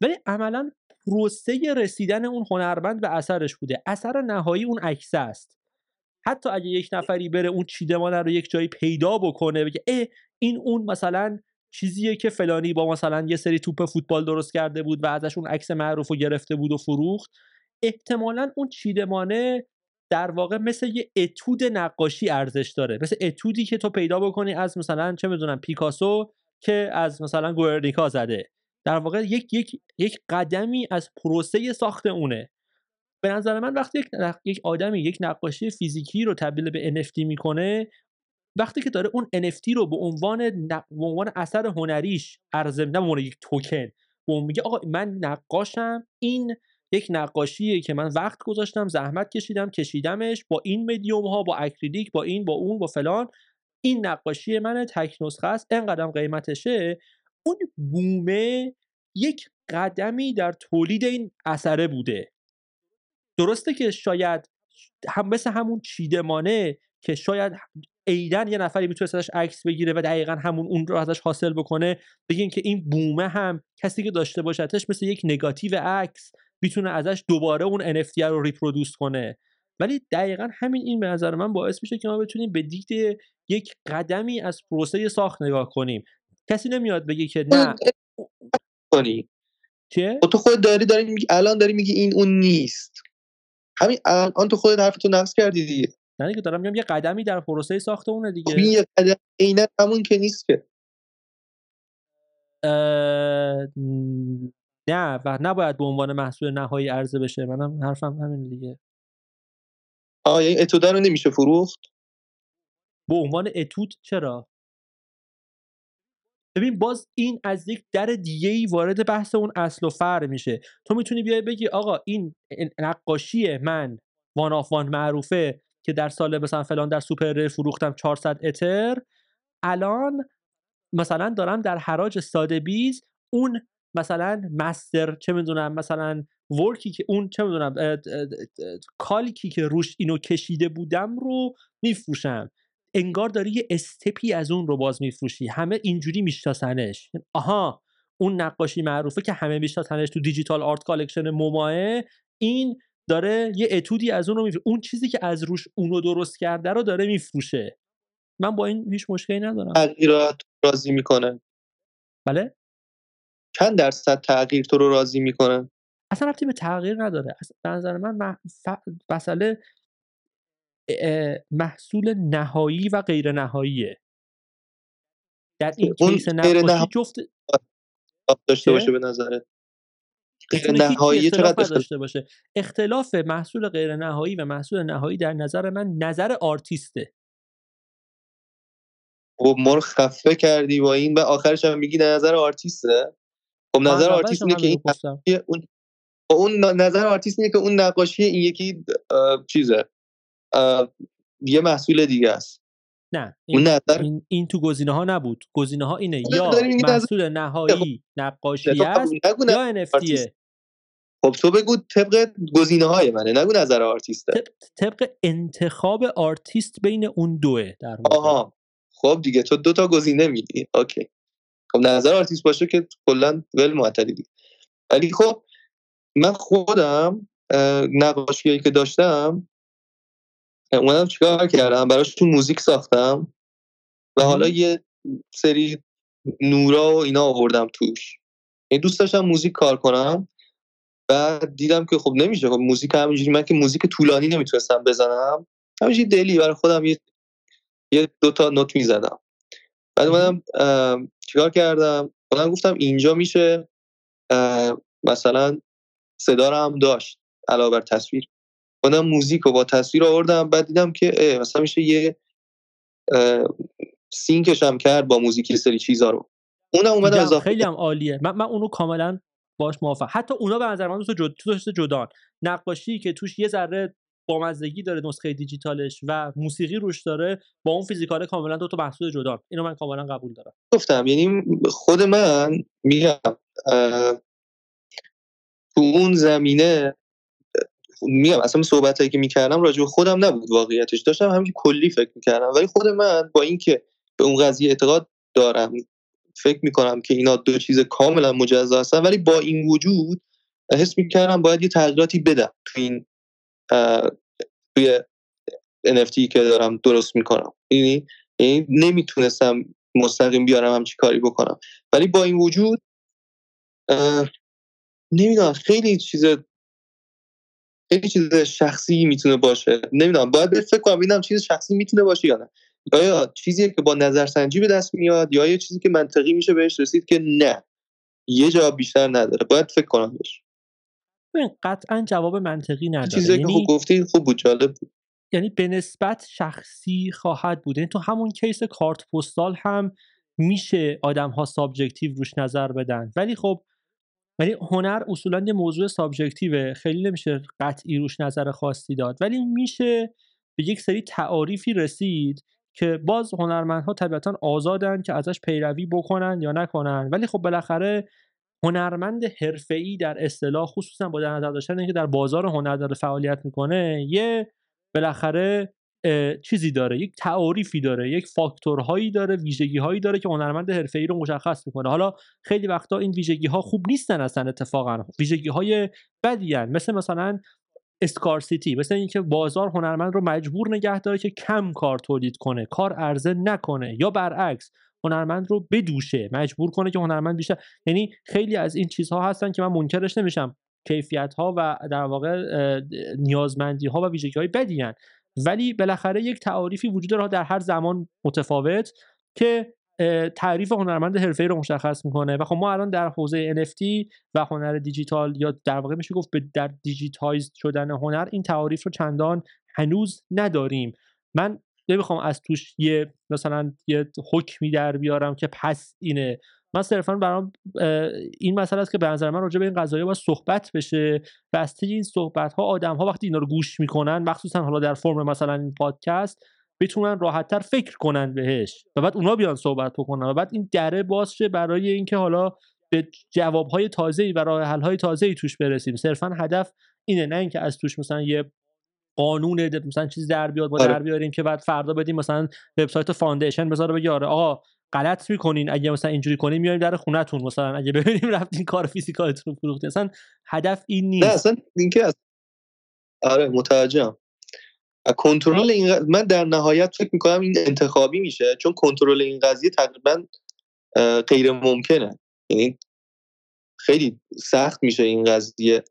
ولی عملا پروسه رسیدن اون هنرمند به اثرش بوده. اثر نهایی اون عکس است. حتی اگه یک نفری بره اون چیدمانه رو یک جایی پیدا بکنه بگه اه این اون مثلا چیزیه که فلانی با مثلا یه سری توپ فوتبال درست کرده بود و ازش اون عکس معروف رو گرفته بود و فروخت. احتمالا اون چیدمانه در واقع مثل یه اتود نقاشی ارزش داره. مثل اتودی که تو پیدا بکنی از مثلا چه می‌دونم پیکاسو که از مثلا گورنیکا زده. در واقع یک یک یک قدمی از پروسه ساخت اونه. به نظر من وقتی یک, یک آدمی یک نقاشی فیزیکی رو تبدیل به NFT می‌کنه وقتی که داره اون NFT رو به عنوان به عنوان اثر هنریش ارزم نه به یک توکن به میگه آقا من نقاشم این یک نقاشیه که من وقت گذاشتم زحمت کشیدم کشیدمش با این مدیوم ها با اکریلیک با این با اون با فلان این نقاشی من تک نسخه است اینقدر قیمتشه. اون بومه یک قدمی در تولید این اثره بوده. درسته که شاید هم مثل همون چیدمانه که شاید ایدن یه نفری می‌تونه ازش عکس بگیره و دقیقا همون اون رو ازش حاصل بکنه بگین که این بومه هم کسی که داشته باشدش مثل یک نگاتیو عکس می‌تونه ازش دوباره اون NFT رو ریپرودوس کنه. ولی دقیقا همین این به نظر من باعث میشه که ما بتونیم به دید یک قدمی از پروسه ساخت نگاه کنیم. کسی نمیاد بگه که نه. کنی؟ خب تو خود داری داری میگی الان داری میگی این اون نیست. همین الان تو خودت حرفتو نقص کردی دیگه. نه دیگه دارم میگم یه قدمی در پروسه ساخت اونه دیگه. خب این یه قدم عینا همون که نیست که. نه و نباید به عنوان محصول نهایی عرضه بشه. منم حرفم همین دیگه. آه یعنی اتوده رو نمیشه فروخت؟ به عنوان اتود چرا؟ ببین باز این از یک در دیگه ای وارد بحث اون اصل و فر میشه. تو می‌تونی بیای بگی آقا این نقاشی من one of one معروفه که در سال مثلا فلان در سوپرریر فروختم 400 اتر الان مثلا دارم در حراج ساتبیز اون مثلا master چه می‌دونم مثلا work ی که اون چه می‌دونم کالکی که روش اینو کشیده بودم رو میفروشم. انگار داری یه step ی از اون رو باز میفروشی. همه اینجوری میشناسنش. آها اون نقاشی معروفه که همه میشناسنش تو digital art collection موماه این داره یه اتودی از اون رو میفروشه. اون چیزی که از روش اونو درست کرده رو داره میفروشه. من با این هیچ مشکلی ندارم. تغییرات راضی می‌کنه. بله؟ چند درصد تغییر تو رو راضی می‌کنه؟ اصلا رفتی به تغییر نداره. به نظر من مسئله محصول نهایی و غیر نهاییه در این کیس نقاشی جفت داشته باشه به نظره غیر نهایی چقدر داشته باشه. اختلاف محصول غیر نهایی و محصول نهایی در نظر من نظر آرتیسته. خب ما رو خفه کردی با این و آخرش هم میگی نظر آرتیسته. خب نظر آرتیست اینه که این اون اون نظر آرتیست اینه که اون نقاشی این یکی چیزه. یه محصول دیگه است. نه این, اون نظر... این, این تو گزینه ها نبود. گزینه ها اینه یا محصول نهایی نقاشی است یا NFT ه خب تو بگو طبق گزینه های منه نگو نظر آرتیسته. طبق انتخاب آرتیست بین اون دوه در آها. خب دیگه تو دو تا گزینه میدی. اوکی. خب نظر آرتیست باشه که کلا ول معطلی دیگه ولی خب من خودم نقاشیایی که داشتم اومدم چیکار کردم؟ براشون موزیک ساختم. و حالا یه سری نورا و اینا آوردم توش. این دوست داشتم موزیک کار کنم. و دیدم که خب نمیشه. خب موزیک همینجوری من که موزیک طولانی نمی‌تونستم بزنم. همینجوری دلی برای خودم یه یه دو تا نوت می‌زدم. بعد اومدم چیکار کردم؟ خودم گفتم اینجا میشه. مثلا صدا هم داشت علاوه بر تصویر. خودم موزیک رو با تصویر آوردم بعد دیدم که مثلا میشه یه سینکش هم کرد با موزیک سری چیزا رو. اونم اومدم اضافه خیلی هم عالیه. من, من اونو کاملا باش موافق حتی اونا به نظر من تو جد... جدان. نقاشی که توش یه ذره بامزدگی داره نسخه دیجیتالش و موسیقی روش داره با اون فیزیکال کاملا دو تا محصول جدا اینو من کاملا قبول دارم. گفتم یعنی خود من میگم تو اون زمینه میگم اصلا صحبت که می‌کردم راجع به خودم نبود واقعیتش داشتم همین کلی فکر می‌کردم. ولی خود من با اینکه به اون قضیه اعتقاد دارم فکر می‌کنم که اینا دو چیز کاملا مجزا هستن ولی با این وجود حس می‌کردم باید یه تغییراتی بدم تو این توی NFT که دارم درست می‌کنم. یعنی یعنی نمی‌تونستم مستقیم بیارم همچی کاری بکنم. ولی با این وجود نمی‌دونم خیلی چیز خیلی چیز شخصی می‌تونه باشه. نمی‌دونم باید فکر کنم ببینم چیز شخصی می‌تونه باشه یا نه. یا چیزی که با نظرسنجی به دست میاد یا یه چیزی که منطقی میشه بهش رسید که نه؟ یه جا بیشتر نداره. باید فکر کنم بهش. قطعا جواب منطقی نداره. چیزی یعنی... که خوب گفتی خوب بود جالب بود. یعنی به نسبت شخصی خواهد بود. یعنی تو همون case کارت پستال هم میشه آدم ها subjective روش نظر بدن. ولی خب ولی هنر اصولا یه موضوع subjective ه خیلی نمیشه قطعی روش نظر خاصی داد. ولی میشه به یک سری تعاریفی رسید که باز هنرمندها طبیعتا آزادن که ازش پیروی بکنن یا نکنن. ولی خب بالاخره هنرمند حرفه‌ای در اصطلاح خصوصا با در نظر داشتن اینکه در بازار هنر داره فعالیت می‌کنه یه بالاخره چیزی داره یک تعاریفی داره یک فاکتورهایی داره ویژگی هایی داره که هنرمند حرفه‌ای رو مشخص می‌کنه. حالا خیلی وقتا این ویژگی ها خوب نیستن اصلا اتفاقا. ویژگی های بدی مثل مثلا اسکارسیتی مثل اینکه بازار هنرمند رو مجبور نگه داره که کم کار تولید کنه کار عرضه نکنه یا برعکس هنرمند رو بدوشه مجبور کنه که هنرمند بیشتر. یعنی خیلی از این چیزها هستن که من منکرش نمیشم. کیفیت ها و در واقع نیازمندی ها و ویژگی های بدی هن. ولی بالاخره یک تعاریفی وجود داره در هر زمان متفاوت که تعریف هنرمند حرفه‌ای رو مشخص می‌کنه. و خب ما الان در حوزه NFT و هنر دیجیتال یا در واقع میشه گفت در digitize شدن هنر این تعاریف رو چندان هنوز نداریم. من نمی‌خوام از توش یه مثلا یه حکمی در بیارم که پس اینه. من صرفا برام این مسئله است که به نظر من راجع به این قضایی باید صحبت بشه و از این صحبت ها آدم ها وقتی اینا رو گوش می‌کنن مخصوصا حالا در فرم مثلا این پادکست بتونن راحتتر فکر کنن بهش و بعد اونا بیان صحبت بکنن و بعد این دره باز شه برای اینکه حالا به جوابهای تازه‌ای و راه حل‌های تازه‌ای توش برسیم صرفا هدف اینه نه اینکه از توش مثلا یه قانون مثلا چیز در بیاد آره. در بیاریم که بعد فردا بدیم مثلا وبسایت فاندیشن بذاره بگه آره آقا غلط می‌کنین. اگه مثلا اینجوری کنیم میایم در خونتون مثلا اگه ببینیم رفتین کار physical تون رو فروختین. اصلا هدف این نیست. نه اصلا اینکه آره متوجهم. کنترل این من در نهایت فکر می‌کنم این انتخابی میشه چون کنترل این قضیه تقریبا غیر ممکنه. یعنی خیلی سخت میشه این قضیه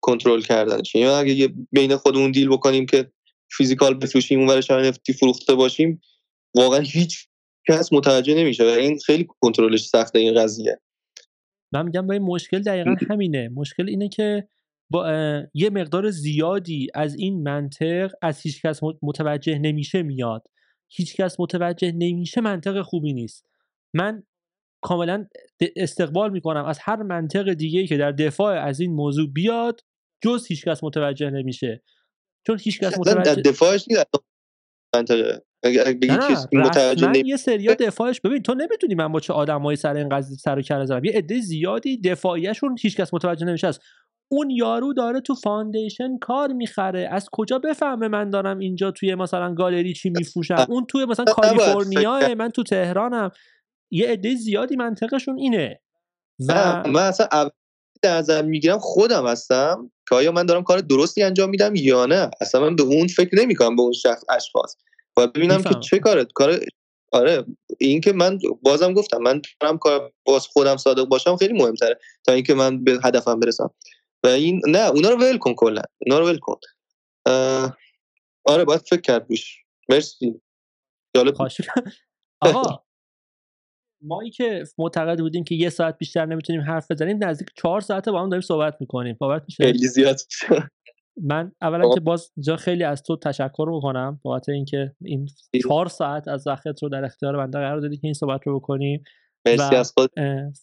کنترل کردنش. یعنی اگه بین خودمون deal بکنیم که فیزیکال بفروشیم اون ورش NFT فروخته باشیم واقعا هیچ کس متوجه نمیشه و این خیلی کنترلش سخته این قضیه. من میگم با این مشکل دقیقا همینه. مشکل اینه که با یه مقدار زیادی از این منطق از هیچ کس متوجه نمیشه میاد. هیچ کس متوجه نمیشه منطق خوبی نیست. من کاملا استقبال می‌کنم از هر منطق دیگه که در دفاع از این موضوع بیاد جز هیچ کس متوجه نمیشه. چون هیچ کس متوجه در دفاعش نیست. منطقه من یه سریا دفاعش ببین تو نمی‌دونی من با چه آدمایی سر این قضیه سر و کله زدم. یه عده زیادی دفاعیشون هیچ کس متوجه نمیشه. است اون یارو داره تو Foundation کار می‌خره. از کجا بفهمه من دارم اینجا توی مثلا گالری چی میفروشم؟ اون توی مثلا کالیفرنیا من تو تهرانم. یه عده زیادی منطقشون اینه. و من اصلا در نظر می‌گیرم خودم هستم. که آیا من دارم کار درستی انجام میدم یا نه؟ اصلا من به اون فکر نمی‌کنم به اون شخص اشخاص. و ببینم که چه کاره کار آره این که من بازم گفتم من دارم کار باز خودم صادق باشم خیلی مهمتره تا اینکه من به هدفم برسم. و این نه اونا رو ول کن کلا اونا رو ول کن. آره باید فکر کرد روش. مرسی. جالب آقا مایی که معتقد بودیم که یه ساعت بیشتر نمی‌تونیم حرف بزنیم نزدیک چهار ساعته با هم داریم صحبت می‌کنیم. باورت میشه؟ خیلی زیاد. من اولا که باز جا خیلی از تو تشکر بکنم بابت اینکه این چهار ساعت از وقت رو در اختیار بنده قرار دادی که این صحبت رو بکنیم مرسی از خود.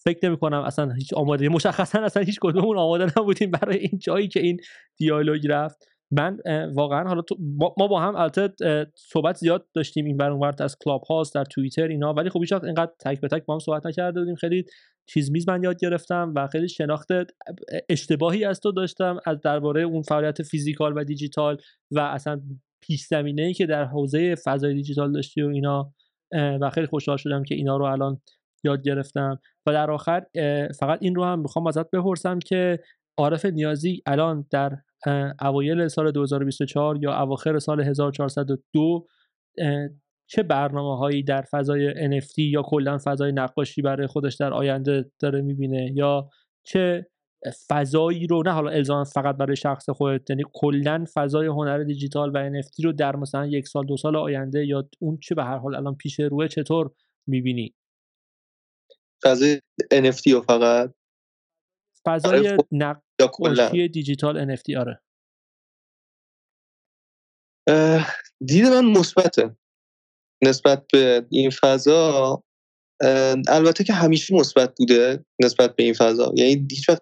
فکر نمی کنم اصلا هیچ آماده مشخصا اصلا هیچ کدوممون آماده نبودیم برای این جایی که این دیالوگ رفت. من واقعا حالا ما با هم البته صحبت زیاد داشتیم این بر اونور از کلاب هاست در توییتر اینا ولی خب هیچ اینقدر تک به تک با هم صحبت نکرده بودیم. خیلی چیز میز من یاد گرفتم و خیلی شناخت اشتباهی از تو داشتم از درباره اون فعالیت physical و دیجیتال و اصلا پیش زمینه ای که در حوزه فضای دیجیتال داشتی و اینا و خیلی خوشحال شدم که اینا رو الان یاد گرفتم. و در آخر فقط این رو هم می‌خوام ازت بپرسم که عارف نیازی الان در اوایل سال 2024 یا اواخر سال 1402 چه برنامه هایی در فضای NFT یا کلا فضای نقاشی برای خودش در آینده داره می‌بینه؟ یا چه فضایی رو نه حالا الزام فقط برای شخص خودت یعنی کلا فضای هنر دیجیتال و NFT رو در مثلا یک سال دو سال آینده یا اون چه به هر حال الان پیش روی چطور می‌بینی؟ فضای NFT رو فقط؟ فضای آره، نقاشی دیجیتال NFT آره. دید من مثبته نسبت به این فضا. البته که همیشه مثبت بوده نسبت به این فضا. یعنی هیچ وقت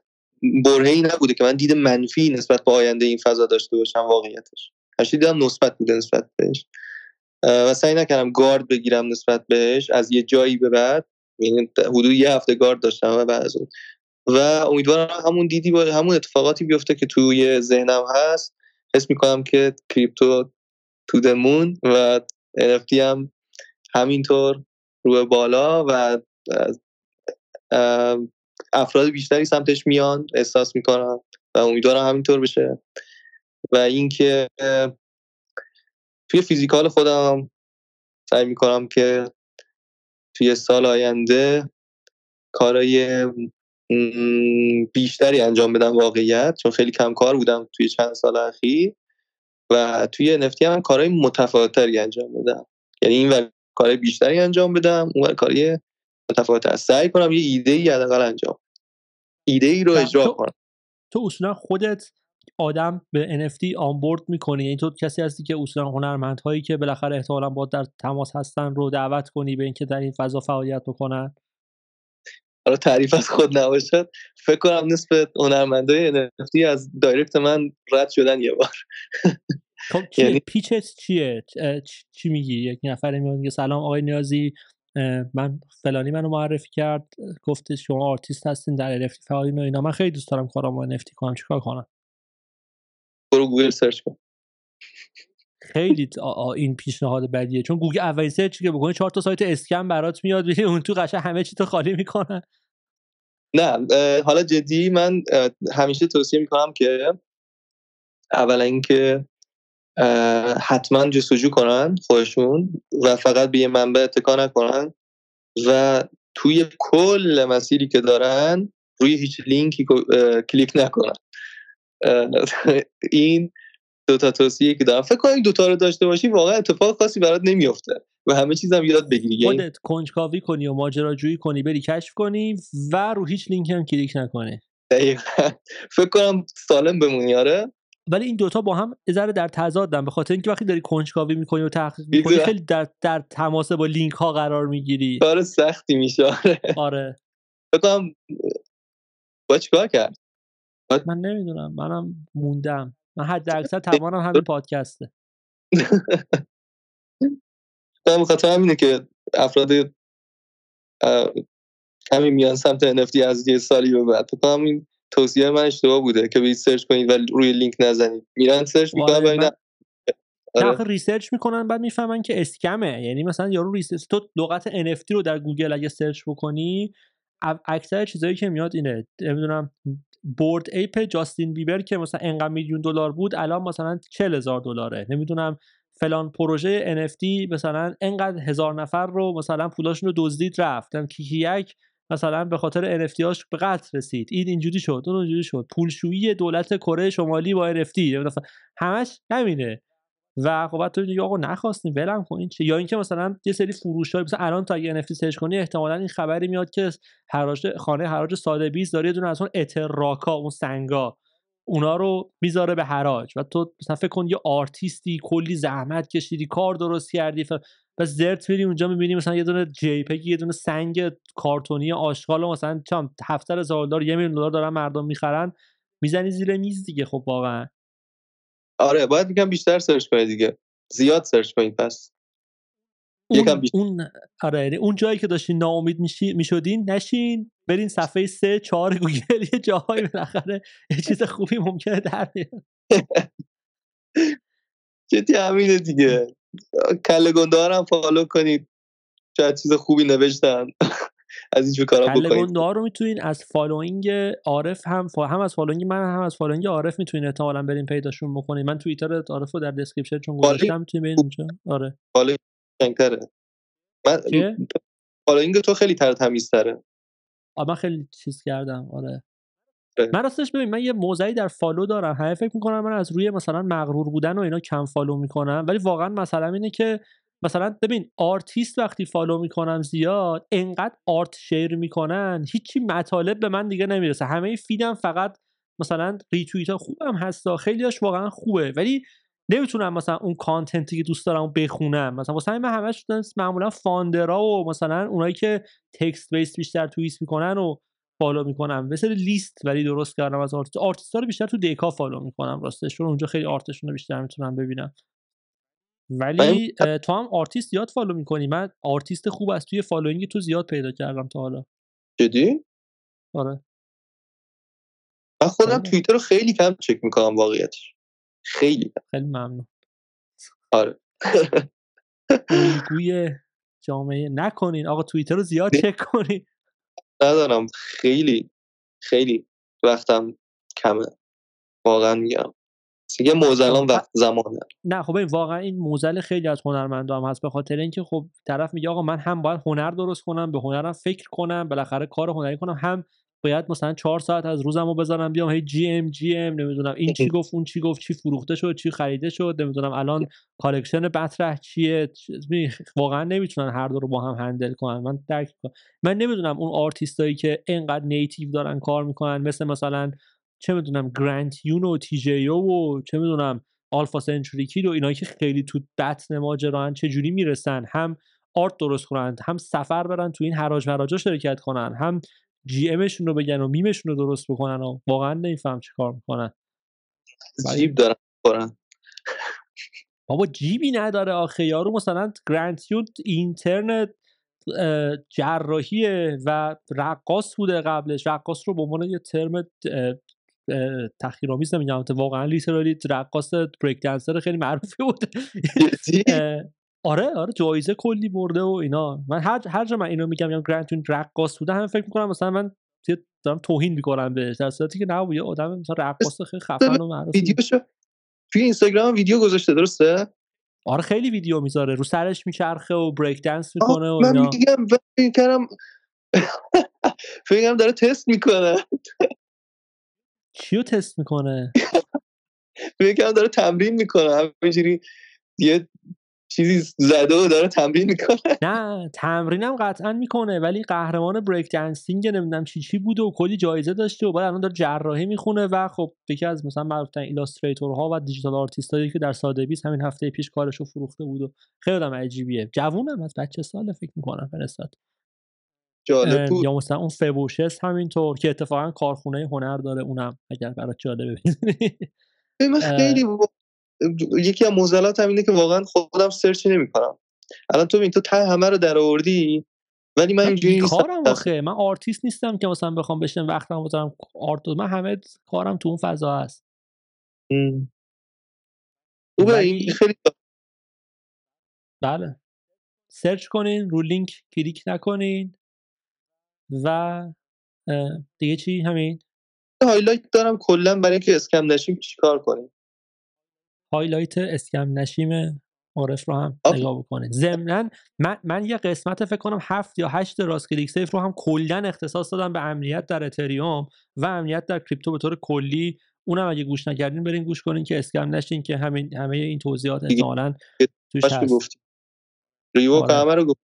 برهی نبوده که من دید منفی نسبت به آینده این فضا داشته باشم واقعیتش. همیشه دیدم مثبت بوده نسبت بهش. و سعی نکردم گارد بگیرم نسبت بهش از یه جایی به بعد. یعنی حدود یه هفته گارد داشتم و بعد از اون و امیدوارم همون دیدی با همون اتفاقاتی بیفته که توی ذهنم هست. حس می‌کنم که کریپتو تو دمون و NFT هم همینطور رو بالا و افراد بیشتری سمتش میان احساس می‌کنم و امیدوارم همینطور بشه. و اینکه توی فیزیکال خودم سعی می‌کنم که توی سال آینده کارای بیشتری انجام بدم واقعیت چون خیلی کم کار بودم توی چند سال اخیر و توی NFT هم کارهای متفاوتری انجام بدم. یعنی این کارهای بیشتری انجام بدم اون کاری متفاوت سعی کنم یه ایده ای حداقل انجام ایده ای رو اجرا تو، کنم. تو اصولا خودت آدم به NFT آنبورد می‌کنی؟ یعنی تو کسی هستی که اصولا هنرمندهایی که بالاخره احتمالا با در تماس هستن رو دعوت کنی به اینکه در این فضا فعالیت بکنن؟ حالا تعریف از خود نباشد فکر کنم نصف هنرمندای NFT از دایرکت من رد شدن یه بار. خب یعنی پیچت چیه؟ چی میگی؟ یک نفر میگه سلام آقای نیازی من فلانی منو معرفی کرد گفته شما آرتیست هستین در NFT فعالین و اینا. من خیلی دوست دارم کارامو NFT کنم. چیکار کنم؟ برو گوگل سرچ کن. خیلی این پیشنهاد بدیه. چون گوگل اولین سرچی که بکنی چهار تا سایت scam برات میاد اون تو قشنگ همه چی تو خالی می‌کنن. نه حالا جدی من همیشه توصیه می‌کنم که اولا اینکه حتما جستجو کنن خودشون و فقط به یه منبع اتکا نکنن و توی کل مسیری که دارن روی هیچ لینکی کلیک نکنن. این دو تا توصیه که دارم. فکر کنم دو تا رو داشته باشی واقعا اتفاق خاصی برات نمیفته و همه چیزم یاد بگیری یعنی خودت کنجکاوی کنی و ماجراجویی کنی بری کشف کنی و رو هیچ لینک هم کلیک نکنی. دقیقا. فکر کنم سالم بمونی آره. ولی این دوتا با هم ذره در تضادن به خاطر اینکه وقتی داری کنجکاوی می‌کنی و تحقیق می‌کنی خیلی در, در تماس با لینک ها قرار می‌گیری. کار سختی میشه آره. آره. بکنم با چیکار کرد؟ من نمی‌دونم منم موندم. من حد اکثر توانم همین پادکسته. من خاطر همینه که افراد همین میان سمت NFT از یه سالی به بعد. این توصیه من اشتباه بوده که برید سرچ کنید و روی لینک نزنید. میرن سرچ می‌کنن وای، و من- نه. آره. آخه research می‌کنن بعد می‌فهمن که scam ه. یعنی مثلا یارو research تو لغت NFT رو در گوگل اگه سرچ بکنی اکثر چیزایی که میاد اینه. نمی‌دونم Bored Ape جاستین بیبر که مثلا انقدر میلیون دلار بود الان مثلا 40 هزار دلاره. نمی‌دونم فلان پروژه NFT مثلا انقدر هزار نفر رو مثلا پولاشون رو دزدید رفت. هم کیکیک مثلا به خاطر NFT هاش به قتل رسید. این اینجوری شد اون اونجوری شد. پولشویی دولت کره شمالی با NFT مثلا همش همینه. و خب تو دیگه آقا نخواستیم ولم کن این چه یا اینکه مثلا یه سری فروش های مثلا الان تا اگه NFT سرچ کنی احتمالا این خبری میاد که حراج خانه حراج ساده 20 داره یه دونه از اون اتراکا اون سنگا اونا رو می‌ذاره به حراج. و تو مثلا فکر کن یه آرتیستی کلی زحمت کشیدی کار درست کردی ف... بس زرت میری اونجا می‌بینی مثلا یه دونه JPEG یه دونه سنگ کارتونی آشغال مثلا چم 700 هزار دلار یه میلیون دلار دارن مردم می‌خرن می‌زنی زیر میز دیگه خب واقعا. آره باید میگم بیشتر سرچ کنید دیگه. زیاد سرچ کنید پس. یکم اون, بیشتر. اون آره یعنی اون جایی که داشتین ناامید میشی می‌شدین نشین برین صفحه سه چهار گوگل یه جاهایی بالاخره یه چیز خوبی ممکنه در بیاد. جدی همینه دیگه. کله هم follow کنید. شاید چیز خوبی نوشتن. از اینجور کارا کله بکنید رو می‌تونین از following عارف هم فا... هم از following من هم از following عارف می‌تونین احتمالاً برین پیداشون بکنین. من توییتر عارف رو در description چون گذاشتم می‌تونین برین اونجا. آره. following. من؟ following تو خیلی تر تمیزتره. من خیلی چیز کردم. آره. آره. من راستش ببین من یه موضعی در follow دارم. همه فکر می‌کنم من از روی مثلا مغرور بودن و اینا کم follow می‌کنم. ولی واقعا مثلا اینه که مثلا ببین آرتیست وقتی follow می‌کنم زیاد انقدر art share می‌کنن هیچی مطالب به من دیگه نمی‌رسه. همه feed م فقط مثلا ریتویت ها خوبم هستا خیلیاش واقعا خوبه. ولی نمی‌تونم مثلا اون content ی که دوست دارم بخونم. مثلا واسه من همش معمولا founder ا و مثلا اونایی که text base بیشتر توییت می‌کنن و follow می‌کنم. مثل لیست ولی درست کردم از آرتیست. آرتیستا رو بیشتر تو دیکا follow می‌کنم راستش چون اونجا خیلی art شون رو بیشتر می‌تونم ببینم. ولی تو هم آرتیست زیاد follow می‌کنی. من آرتیست خوب از توی following تو زیاد پیدا کردم تا حالا. جدی؟ آره. من خودم آره. توییتر رو خیلی کم چک می‌کنم واقعیتش. خیلی. خیلی ممنون. آره. الگوی جامعه. نکنین. آقا توییتر رو زیاد چک کنین. ندارم. خیلی خیلی وقتم کمه. واقعا میگم. یه معضل الان خب، وقت زمانه. نه خب ببین واقعا این معضل خیلی از هنرمندان هست. به خاطر اینکه خب طرف میگه آقا من هم باید هنر درست کنم به هنرم فکر کنم بالاخره کار هنری کنم هم باید مثلا چهار ساعت از روزم رو بذارم بیام هی GM GM نمی‌دونم این چی گفت اون چی گفت چی فروخته شد چی خریده شد نمی‌دونم الان collection مطرح چیه واقعا نمی‌تونن هر دو رو با هم handle کنن. من درک. من نمی‌دونم اون آرتیستایی که انقدر native دارن کار می‌کنن مثل مثلا چه می‌دونم گرانت یون و تی جی او و چه می‌دونم آلفا سنچوری کید و اینایی که خیلی تو بطن ماجران چجوری می‌رسن. هم آرت درست کنن هم سفر برن تو این حراج حراجا شرکت کنن هم جی امشون رو بگن و میمشون رو درست بکنن و واقعا نمیفهم چی کار می‌کنن. جیب دارم خورن بابا جیبی نداره آخه. یارو مثلا گرانتیون اینترنت جراحیه و رقاص بوده قبلش. رقاص رو به عنوان یه ترم تحقیرآمیز نمیگم. واقعا لیترالی رقاص بریک دنسر خیلی معروفی اه، آره آره جایزه کلی برده و اینا. من هر هر جا من اینو میگم میگم گرانتون رقاص بوده هم فکر می‌کنم مثلا من دارم توهین می‌کنم بهش. در صورتی که نه یه آدم مثلا رقاص خیلی خفن و معروفی. ویدیوشو توی اینستاگرام ویدیو گذاشته درسته؟ آره خیلی ویدیو می‌ذاره. رو سرش میچرخه و بریک دنس می‌کنه و من اینا. میگم من فکر کردم فکر کردم داره تست می‌کنه. چیو تست می‌کنه؟ فکر داره تمرین می‌کنه همینجوری یه چیزی زده و داره تمرین می‌کنه. نه تمرینم قطعا می‌کنه ولی قهرمان break dancing نمی‌دونم چی چی بوده و کلی جایزه داشته و بعد الان داره جراحی می‌خونه و خب یکی از مثلا معروفترین illustrator ها و digital artist ایی که در Sotheby's همین هفته پیش کارشو فروخته بود و خیلی آدم عجیبیه. جوونم از بچه ساله فکر می‌کنم فرستاد. جالب بود. یا مثلا اون Fewocious همینطور که اتفاقا کارخونه هنر داره اونم اگر برات جالبه من خیلی یکی از معضلات هم اینه که واقعا خودم سرچ نمی‌کنم. الان تو ببین تو ته همه رو در آوردی ولی من اینجوری نیستم. کارم آخه. من آرتیست نیستم که مثلا بخوام بشم وقتم بذارم art من همه کارم تو اون فضا هست. خوبه این خیلی بله. search کنین رو لینک کلیک نکنین. و دیگه چی؟ همین؟ highlight دارم کلا برای اینکه scam نشیم چیکار کنیم. highlight scam نشیم عارف رو هم. نگاه بکنید. ضمنا من, من یه قسمت فکر کنم هفت یا هشت راست کلیک سیو رو هم کلا اختصاص دادم به امنیت در اتریوم و امنیت در crypto به طور کلی. اونم اگه گوش نکردین برین گوش کنین که اسکم نشین که همین همه این توضیحات احتمالاً توش هست. گفتی ریوک آره. همه رو گفت.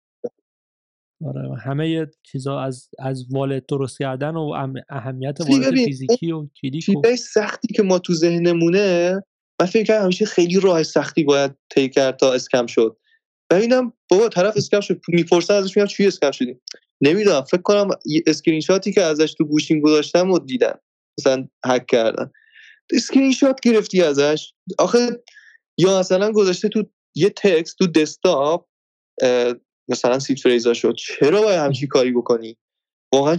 آره همه چیزا از از والت درست کردن و اهمیت والت ببین، فیزیکی و کلیک و سختی که ما تو ذهنمونه من فکر کنم همیشه خیلی راه سختی باید طی کرد تا اسکم شد. ببینم بابا طرف اسکم شد می‌پرسن ازش میگم چی اسکم شدی؟ نمی‌دونم فکر کنم اسکرین شاتی که ازش تو گوشیم گذاشتم و دیدن مثلا هک کردن اسکرین شات گرفتی ازش؟ آخه یا مثلا گذاشته تو یه text تو دسکتاپ مثلا seed phrase ا شد. چرا باید همچی کاری بکنی؟ واقعا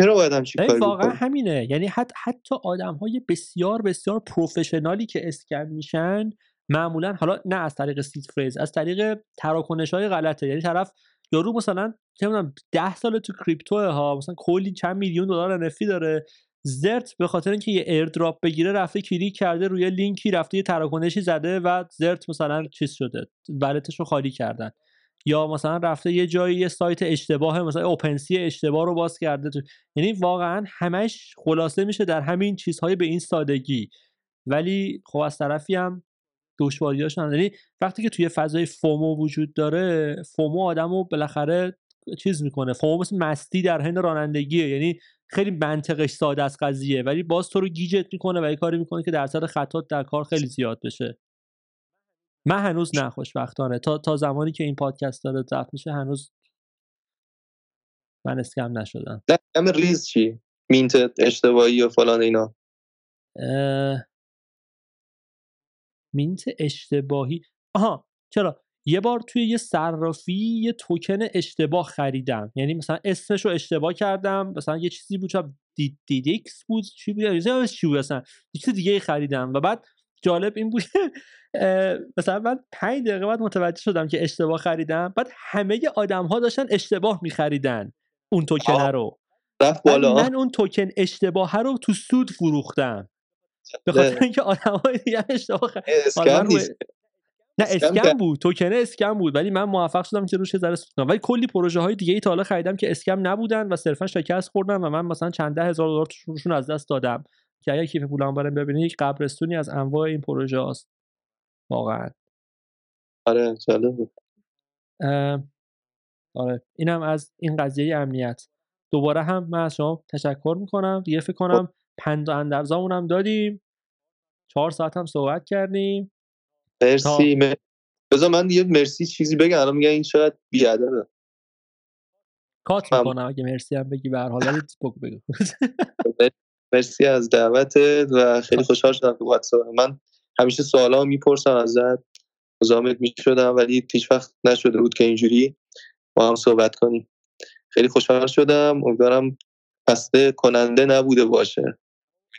چرا باید همچی کاری واقعا بکنی؟ همینه. یعنی حتی حتی آدم های بسیار بسیار professional ی که scam میشن معمولا حالا نه از طریق seed phrase از طریق تراکنش های غلطه. یعنی طرف یارو مثلا چه می‌دونم 10 سال تو crypto ها مثلا کلی چند میلیون دلار NFT داره. زرت به خاطر اینکه یه airdrop بگیره رفته کلیک کرده روی لینکی رفته یه تراکنشی زده و زرت مثلا چیز شده wallet ش رو خالی کردن. یا مثلا رفته یه جایی یه سایت اشتباه مثلا OpenSea اشتباه رو باز کرده تو یعنی واقعا همش خلاصه میشه در همین چیزهای به این سادگی. ولی خب از طرفی هم دشواریاش یعنی وقتی که توی فضای FOMO وجود داره FOMO آدمو بالاخره چیز می‌کنه. FOMO مثل مستی در حین رانندگیه. یعنی خیلی منطقش ساده از قضیه. ولی باز تو رو گیجت می‌کنه و یه کاری می‌کنه که درصد خطات در کار خیلی زیاد بشه. من هنوز نه خوشبختانه. تا تا زمانی که این پادکست داره ضبط میشه هنوز من scam نشدم. همه ریز چی؟ mint اشتباهی و فلان اینا؟ اه، مینت اشتباهی. آها چرا؟ یه بار توی یه صرافی یه توکن اشتباه خریدم. یعنی مثلا اسمش رو اشتباه کردم مثلا یه چیزی بود دی دیدیکس بود چی بود؟ چی بود؟ اصلا یه چیز دیگه خریدم. و بعد جالب این بود مثلا من پنج دقیقه بعد متوجه شدم که اشتباه خریدم. بعد همه آدم ها داشتن اشتباه میخریدن اون توکنه آه، رو. بالا. من اون توکن اشتباه رو تو سود فروختم. به خاطر اینکه آدم های دیگه اشتباه خ... حالا اسکم من روی نیست. نه اسکم. بود. توکن اسکم بود. ولی من موفق شدم که روش ذره سود کنم. ولی کلی پروژه های دیگه ای تا حالا خریدم که اسکم نبودن و صرفا شکست خوردن و من مثلا چند ده هزار دلار روشون از دست دادم. که اگه کیف پولم برم ببینید یک قبرستونی از انواع این پروژه هاست. واقعا. آره جالب بود. اه، آره. اینم از این قضیه امنیت. دوباره هم من از شما تشکر می‌کنم. دیگه فکر کنم پند و اندرزامون هم دادیم. چهار ساعت هم صحبت کردیم. مرسی م- بذار من یه مرسی چیزی بگم. الان میگن این چقدر بیادبه. کات. می‌کنم اگه مرسی هم بگی به هر حال. بگو بگو. مرسی از دعوتت و خیلی خوشحال شدم که واتساپ. من همیشه سوالا می‌پرسم ازت. مزاحمت می‌شدم ولی هیچ وقت نشده بود که اینجوری با هم صحبت کنیم. خیلی خوشحال شدم. امیدوارم خسته کننده نبوده باشه.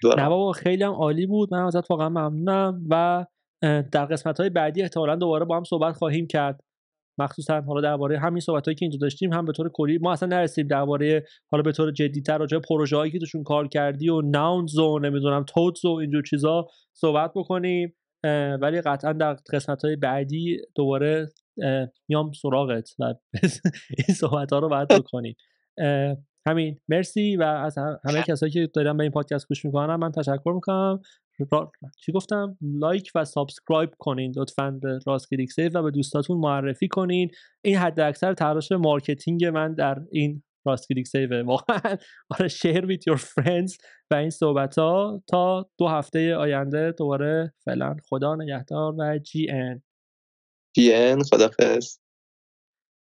نه بابا خیلی هم عالی بود. من ازت واقعا ممنونم و در قسمت های بعدی احتمالا دوباره با هم صحبت خواهیم کرد. مخصوصا حالا درباره همین صحبت هایی که اینجا داشتیم هم به طور کلی ما اصلا نرسیدیم درباره حالا به طور جدیتر راجع پروژه هایی که توشون کار کردی و ناونز و نمی‌دونم تودز و اینجور چیزا صحبت بکنیم. ولی قطعا در قسمت های بعدی دوباره میام سراغت و این صحبت ها رو باید بکنیم. همین. مرسی و از هم- همه کسایی که دارن به این پادکست گوش می‌کنن من تشکر می‌کنم. را... چی گفتم؟ like و subscribe کنین لطفا به راست کلیک سیو و به دوستاتون معرفی کنین. این حد اکثر تلاش marketing من در این راست کلیک سیو واقعا. آره share with your friends و این صحبت ها تا دو هفته آینده. دوباره فعلا خدا نگهدار و جی ان جی ان خدافظ